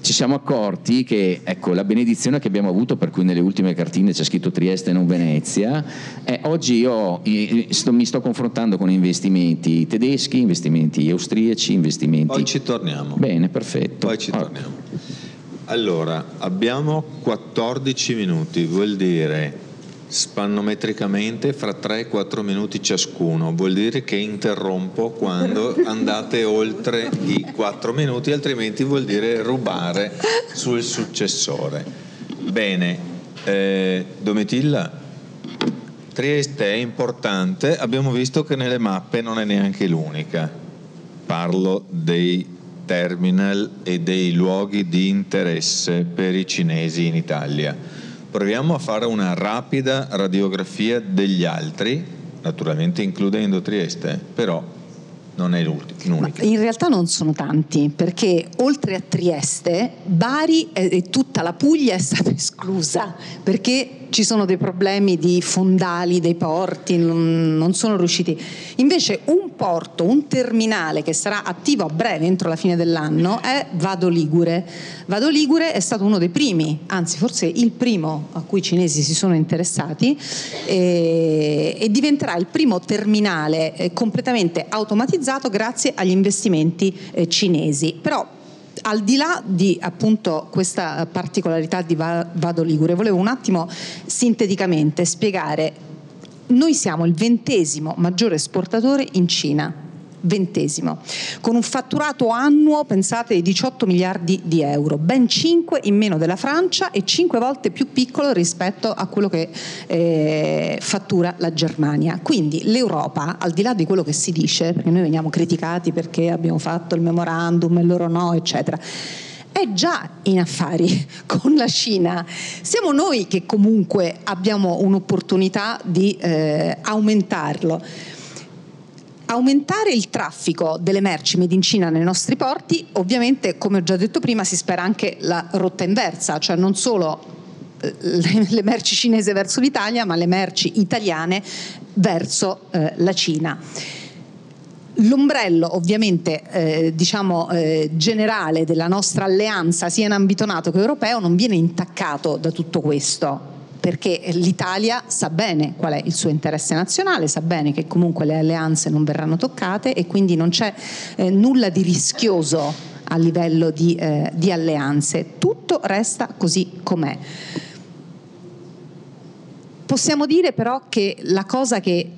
[SPEAKER 6] ci siamo accorti che ecco, la benedizione che abbiamo avuto, per cui nelle ultime cartine c'è scritto Trieste e non Venezia, eh, oggi io sto, mi sto confrontando con investimenti tedeschi, investimenti austriaci, investimenti...
[SPEAKER 3] Poi ci torniamo.
[SPEAKER 6] Bene, perfetto.
[SPEAKER 3] Poi ci torniamo. Allora, abbiamo 14 minuti, vuol dire spannometricamente fra 3 e 4 minuti ciascuno, vuol dire che interrompo quando andate oltre i 4 minuti, altrimenti vuol dire rubare sul successore. Bene, eh, Domitilla, Trieste è importante, abbiamo visto che nelle mappe non è neanche l'unica, parlo dei terminal e dei luoghi di interesse per i cinesi in Italia. Proviamo a fare una rapida radiografia degli altri, naturalmente includendo Trieste, però non è l'unica.
[SPEAKER 4] in realtà non sono tanti, perché oltre a Trieste, Bari e tutta la Puglia è stata esclusa, perché ci sono dei problemi di fondali dei porti, non, non sono riusciti. Invece un porto, un terminale che sarà attivo a breve, entro la fine dell'anno, è Vado Ligure. Vado Ligure è stato uno dei primi, anzi forse il primo a cui i cinesi si sono interessati e, e diventerà il primo terminale eh, completamente automatizzato grazie agli investimenti eh, cinesi. Però al di là di appunto questa particolarità di Vado Ligure, volevo un attimo sinteticamente spiegare. Noi siamo il ventesimo maggiore esportatore in Cina ventesimo, con un fatturato annuo, pensate, di 18 miliardi di euro, ben 5 in meno della Francia e 5 volte più piccolo rispetto a quello che eh, fattura la Germania. Quindi l'Europa, al di là di quello che si dice, perché noi veniamo criticati perché abbiamo fatto il memorandum e loro no, eccetera, è già in affari con la Cina. Siamo noi che comunque abbiamo un'opportunità di eh, aumentarlo. Aumentare il traffico delle merci made in Cina nei nostri porti, ovviamente, come ho già detto prima, si spera anche la rotta inversa, cioè non solo eh, le merci cinesi verso l'Italia, ma le merci italiane verso eh, la Cina. L'ombrello ovviamente eh, diciamo, eh, generale della nostra alleanza sia in ambito NATO che europeo non viene intaccato da tutto questo perché l'Italia sa bene qual è il suo interesse nazionale, sa bene che comunque le alleanze non verranno toccate e quindi non c'è eh, nulla di rischioso a livello di, eh, di alleanze, tutto resta così com'è. Possiamo dire però che la cosa che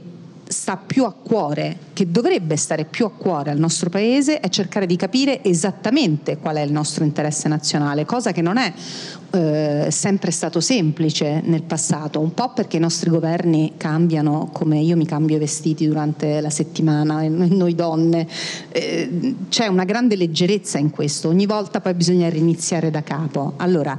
[SPEAKER 4] sta più a cuore, che dovrebbe stare più a cuore al nostro Paese, è cercare di capire esattamente qual è il nostro interesse nazionale, cosa che non è eh, sempre stato semplice nel passato, un po' perché i nostri governi cambiano come io mi cambio i vestiti durante la settimana, noi donne, eh, c'è una grande leggerezza in questo, ogni volta poi bisogna riniziare da capo. Allora,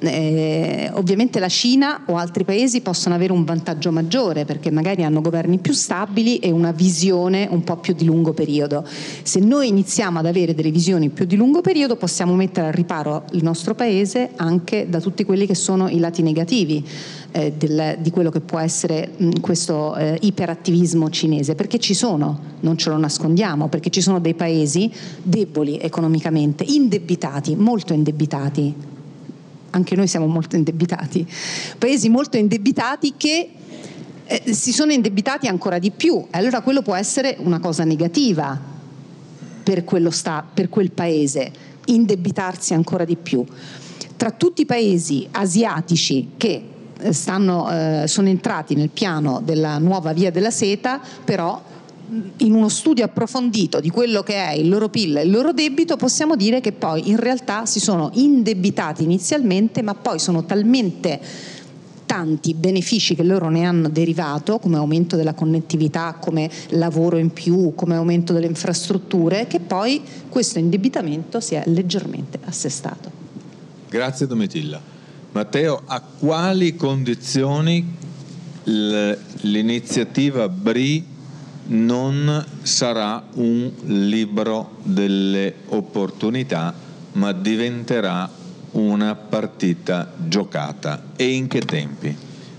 [SPEAKER 4] eh, ovviamente la Cina o altri paesi possono avere un vantaggio maggiore perché magari hanno governi più stabili e una visione un po' più di lungo periodo. Se noi iniziamo ad avere delle visioni più di lungo periodo possiamo mettere al riparo il nostro paese anche da tutti quelli che sono i lati negativi eh, del, di quello che può essere mh, questo eh, iperattivismo cinese, perché ci sono, non ce lo nascondiamo, perché ci sono dei paesi deboli economicamente, indebitati, molto indebitati, anche noi siamo molto indebitati, paesi molto indebitati che eh, si sono indebitati ancora di più. Allora quello può essere una cosa negativa per, sta, per quel paese, indebitarsi ancora di più. Tra tutti i paesi asiatici che eh, stanno, eh, sono entrati nel piano della nuova via della seta, però in uno studio approfondito di quello che è il loro PIL e il loro debito, possiamo dire che poi in realtà si sono indebitati inizialmente, ma poi sono talmente tanti benefici che loro ne hanno derivato, come aumento della connettività, come lavoro in più, come aumento delle infrastrutture, che poi questo indebitamento si è leggermente assestato.
[SPEAKER 3] Grazie Domitilla. Matteo, a quali condizioni l'iniziativa BRI non sarà un libro delle opportunità, ma diventerà una partita giocata. E in che tempi?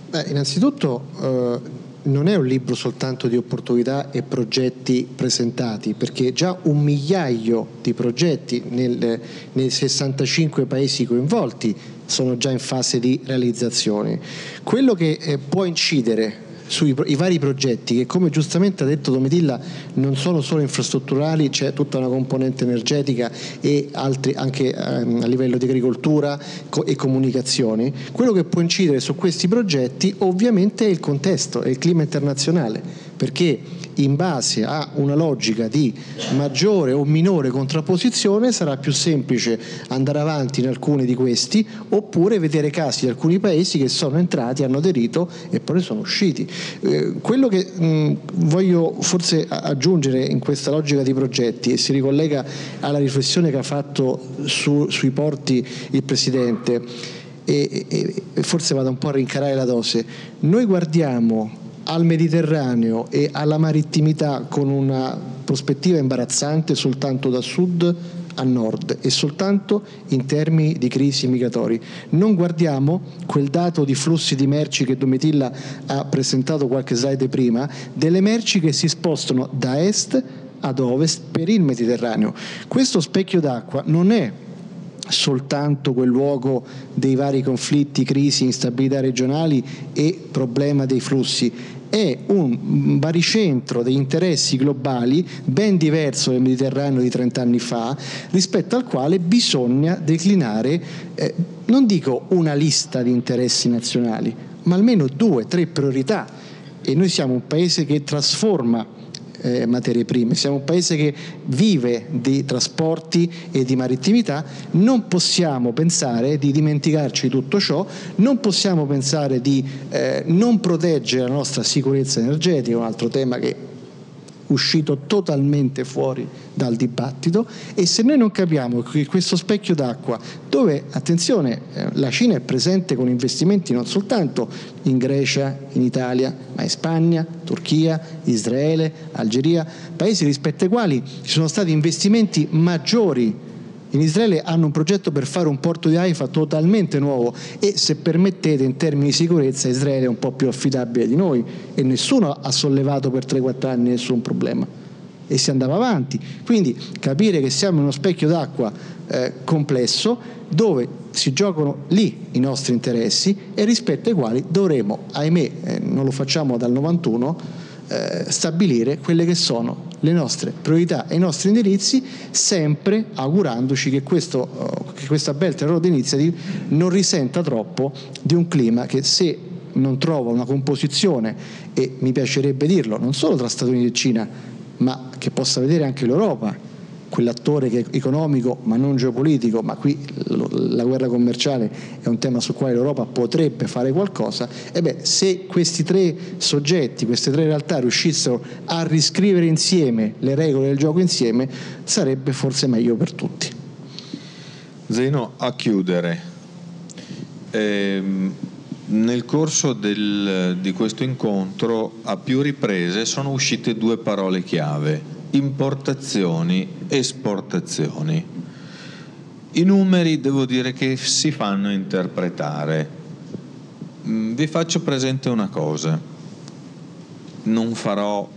[SPEAKER 5] Beh, innanzitutto eh, non è un libro soltanto di opportunità e progetti presentati, perché già un migliaio di progetti nel, nei 65 paesi coinvolti sono già in fase di realizzazione. Quello che eh, può incidere sui i vari progetti che come giustamente ha detto Domitilla non sono solo infrastrutturali, c'è tutta una componente energetica e altri anche ehm, a livello di agricoltura co- e comunicazioni, quello che può incidere su questi progetti ovviamente è il contesto, è il clima internazionale, perché in base a una logica di maggiore o minore contrapposizione sarà più semplice andare avanti in alcuni di questi oppure vedere casi di alcuni paesi che sono entrati, hanno aderito e poi sono usciti. Eh, quello che mh, voglio forse aggiungere in questa logica di progetti e si ricollega alla riflessione che ha fatto su, sui porti il Presidente e, e, e forse vado un po' a rincarare la dose, noi guardiamo al Mediterraneo e alla marittimità con una prospettiva imbarazzante soltanto da sud a nord e soltanto in termini di crisi migratori. Non guardiamo quel dato di flussi di merci che Domitilla ha presentato qualche slide prima, delle merci che si spostano da est ad ovest per il Mediterraneo. Questo specchio d'acqua non è soltanto quel luogo dei vari conflitti, crisi, instabilità regionali e problema dei flussi, è un baricentro di interessi globali ben diverso dal Mediterraneo di 30 anni fa, rispetto al quale bisogna declinare, eh, non dico una lista di interessi nazionali, ma almeno due, tre priorità. E noi siamo un paese che trasforma eh, materie prime, siamo un paese che vive di trasporti e di marittimità, non possiamo pensare di dimenticarci di tutto ciò, non possiamo pensare di eh, non proteggere la nostra sicurezza energetica, un altro tema che uscito totalmente fuori dal dibattito e se noi non capiamo che questo specchio d'acqua dove, attenzione, eh, la Cina è presente con investimenti non soltanto in Grecia, in Italia, ma in Spagna, Turchia, Israele, Algeria, paesi rispetto ai quali ci sono stati investimenti maggiori in Israele hanno un progetto per fare un porto di Haifa totalmente nuovo e se permettete in termini di sicurezza Israele è un po' più affidabile di noi e nessuno ha sollevato per 3-4 anni nessun problema e si andava avanti. Quindi capire che siamo in uno specchio d'acqua eh, complesso dove si giocano lì i nostri interessi e rispetto ai quali dovremo, ahimè, eh, non lo facciamo dal 91, eh, stabilire quelle che sono le nostre priorità e i nostri indirizzi, sempre augurandoci che, questo, uh, che questa Belt and Road Initiative non risenta troppo di un clima che se non trova una composizione, e mi piacerebbe dirlo, non solo tra Stati Uniti e Cina, ma che possa vedere anche l'Europa quell'attore che è economico ma non geopolitico, ma qui la guerra commerciale è un tema sul quale l'Europa potrebbe fare qualcosa, e beh, se questi tre soggetti, queste tre realtà riuscissero a riscrivere insieme le regole del gioco insieme, sarebbe forse meglio per tutti.
[SPEAKER 3] Zeno, a chiudere, ehm, nel corso del, di questo incontro a più riprese sono uscite due parole chiave importazioni, esportazioni. I numeri devo dire che si fanno interpretare. Mm, vi faccio presente una cosa, non farò,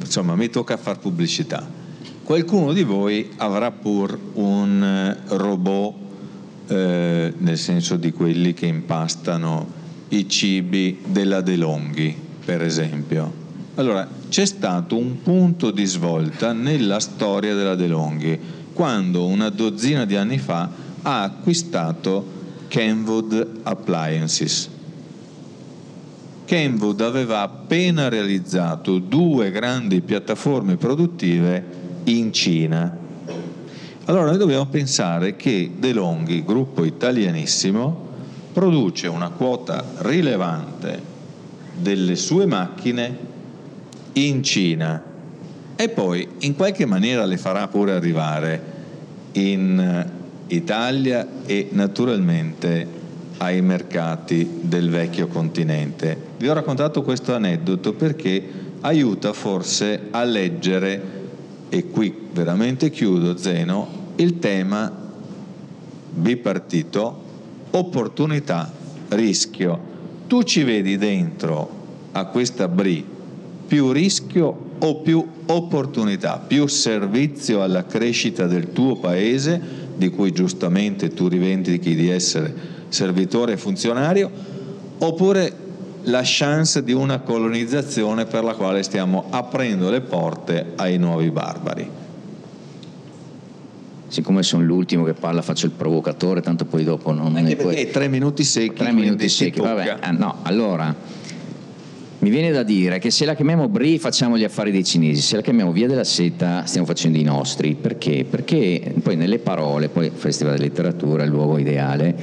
[SPEAKER 3] insomma mi tocca fare pubblicità. Qualcuno di voi avrà pur un eh, robot, eh, nel senso di quelli che impastano i cibi della DeLonghi, per esempio allora, c'è stato un punto di svolta nella storia della DeLonghi, quando una dozzina di anni fa ha acquistato Kenwood Appliances. Kenwood aveva appena realizzato due grandi piattaforme produttive in Cina. Allora noi dobbiamo pensare che DeLonghi, gruppo italianissimo, produce una quota rilevante delle sue macchine in Cina e poi in qualche maniera le farà pure arrivare in Italia e naturalmente ai mercati del vecchio continente. Vi ho raccontato questo aneddoto perché aiuta forse a leggere, e qui veramente chiudo Zeno, il tema bipartito, opportunità, rischio. Tu ci vedi dentro a questa BRI più rischio o più opportunità, più servizio alla crescita del tuo paese, di cui giustamente tu rivendichi di essere servitore e funzionario, oppure la chance di una colonizzazione per la quale stiamo aprendo le porte ai nuovi barbari.
[SPEAKER 6] Siccome sono l'ultimo che parla, faccio il provocatore, tanto poi dopo non
[SPEAKER 3] ne puoi... tre minuti secchi.
[SPEAKER 6] Tre minuti secchi, vabbè. Ah, no, allora mi viene da dire che se la chiamiamo BRI facciamo gli affari dei cinesi, se la chiamiamo Via della Seta stiamo facendo i nostri. Perché? Perché poi nelle parole, poi Festival della Letteratura è il luogo ideale,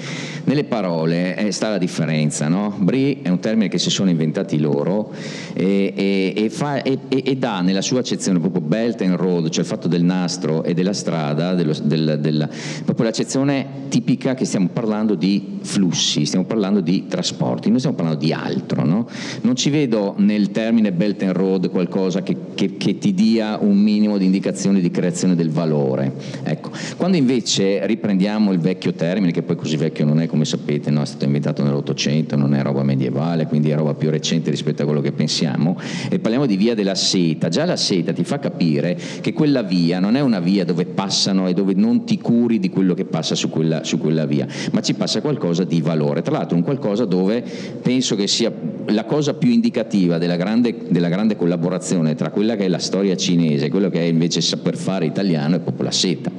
[SPEAKER 6] nelle parole eh, sta la differenza. No? BRI è un termine che si sono inventati loro e, e, e, fa, e, dà nella sua accezione proprio Belt and Road, cioè il fatto del nastro e della strada, dello, del, del, proprio l'accezione tipica che stiamo parlando di flussi, stiamo parlando di trasporti, noi stiamo parlando di altro. No? Non ci vede vedo nel termine Belt and Road qualcosa che, che, che ti dia un minimo di indicazione di creazione del valore. Ecco. Quando invece riprendiamo il vecchio termine, che poi così vecchio non è come sapete, no? è stato inventato nell'Ottocento, non è roba medievale, quindi è roba più recente rispetto a quello che pensiamo, e parliamo di via della seta, già la seta ti fa capire che quella via non è una via dove passano e dove non ti curi di quello che passa su quella, su quella via, ma ci passa qualcosa di valore, tra l'altro un qualcosa dove penso che sia la cosa più indicativa della grande, della grande collaborazione tra quella che è la storia cinese e quello che è invece saper fare italiano è proprio la seta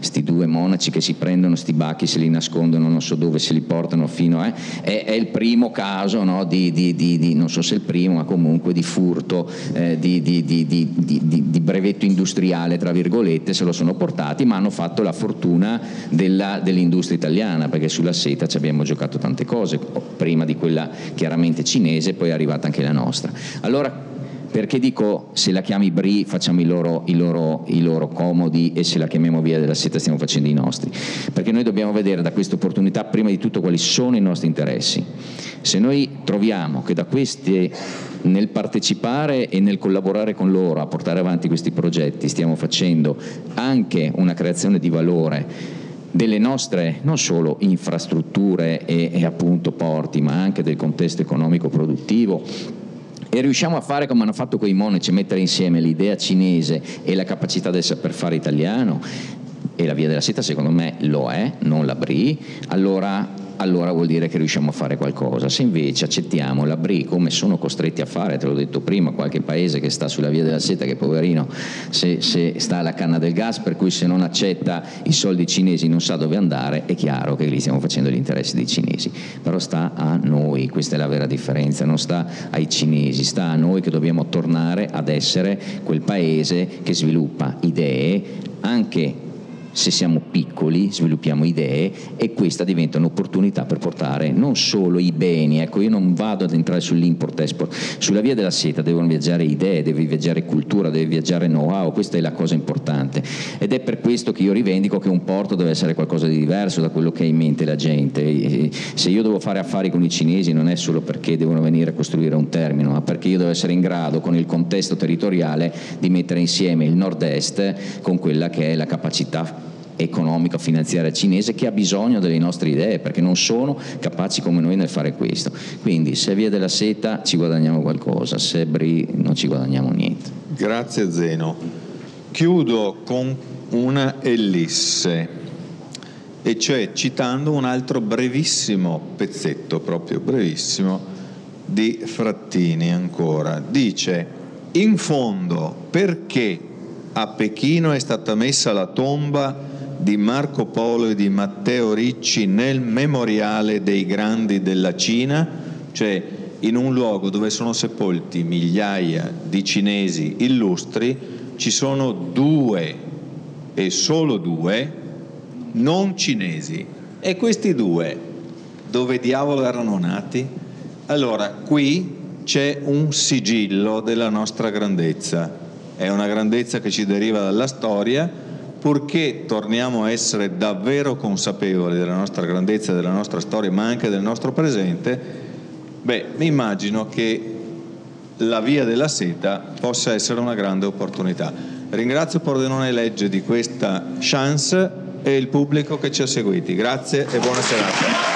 [SPEAKER 6] questi due monaci che si prendono sti bacchi, se li nascondono, non so dove, se li portano fino a... Eh, è, è, il primo caso, no, di, di, di, di, non so se il primo, ma comunque di furto, eh, di, brevetto industriale, tra virgolette, se lo sono portati, ma hanno fatto la fortuna della, dell'industria italiana, perché sulla seta ci abbiamo giocato tante cose, prima di quella chiaramente cinese, poi è arrivata anche la nostra. Allora, perché dico se la chiami Bri facciamo i loro, i, loro, i loro, comodi e se la chiamiamo Via della Seta stiamo facendo i nostri? Perché noi dobbiamo vedere da questa opportunità prima di tutto quali sono i nostri interessi. Se noi troviamo che da questi, nel partecipare e nel collaborare con loro a portare avanti questi progetti, stiamo facendo anche una creazione di valore delle nostre non solo infrastrutture e, e appunto porti, ma anche del contesto economico produttivo e riusciamo a fare come hanno fatto quei monaci, mettere insieme l'idea cinese e la capacità del saper fare italiano, e la via della seta secondo me lo è, non la Brie, allora allora vuol dire che riusciamo a fare qualcosa. Se invece accettiamo la BRI come sono costretti a fare, te l'ho detto prima, qualche paese che sta sulla via della seta, che poverino se, se sta alla canna del gas, per cui se non accetta i soldi cinesi non sa dove andare, è chiaro che lì stiamo facendo gli interessi dei cinesi. Però sta a noi, questa è la vera differenza, non sta ai cinesi, sta a noi che dobbiamo tornare ad essere quel paese che sviluppa idee anche se siamo piccoli, sviluppiamo idee e questa diventa un'opportunità per portare non solo i beni, ecco io non vado ad entrare sull'import-export, sulla via della seta devono viaggiare idee, deve viaggiare cultura, deve viaggiare know-how, questa è la cosa importante. Ed è per questo che io rivendico che un porto deve essere qualcosa di diverso da quello che ha in mente la gente, se io devo fare affari con i cinesi non è solo perché devono venire a costruire un termine, ma perché io devo essere in grado con il contesto territoriale di mettere insieme il nord-est con quella che è la capacità economica finanziaria cinese che ha bisogno delle nostre idee perché non sono capaci come noi nel fare questo. Quindi se via della seta ci guadagniamo qualcosa, se Bri non ci guadagniamo niente.
[SPEAKER 3] Grazie Zeno. Chiudo con una ellisse e cioè citando un altro brevissimo pezzetto, proprio brevissimo, di Frattini ancora. Dice, in fondo, perché a Pechino è stata messa la tomba di Marco Polo e di Matteo Ricci nel memoriale dei grandi della Cina, cioè in un luogo dove sono sepolti migliaia di cinesi illustri, ci sono due e solo due non cinesi. E questi due, dove diavolo erano nati? Allora, qui c'è un sigillo della nostra grandezza. È una grandezza che ci deriva dalla storia, purché torniamo a essere davvero consapevoli della nostra grandezza, della nostra storia, ma anche del nostro presente, beh, mi immagino che la via della seta possa essere una grande opportunità. Ringrazio Pordenone Legge di questa chance e il pubblico che ci ha seguiti. Grazie e buona serata.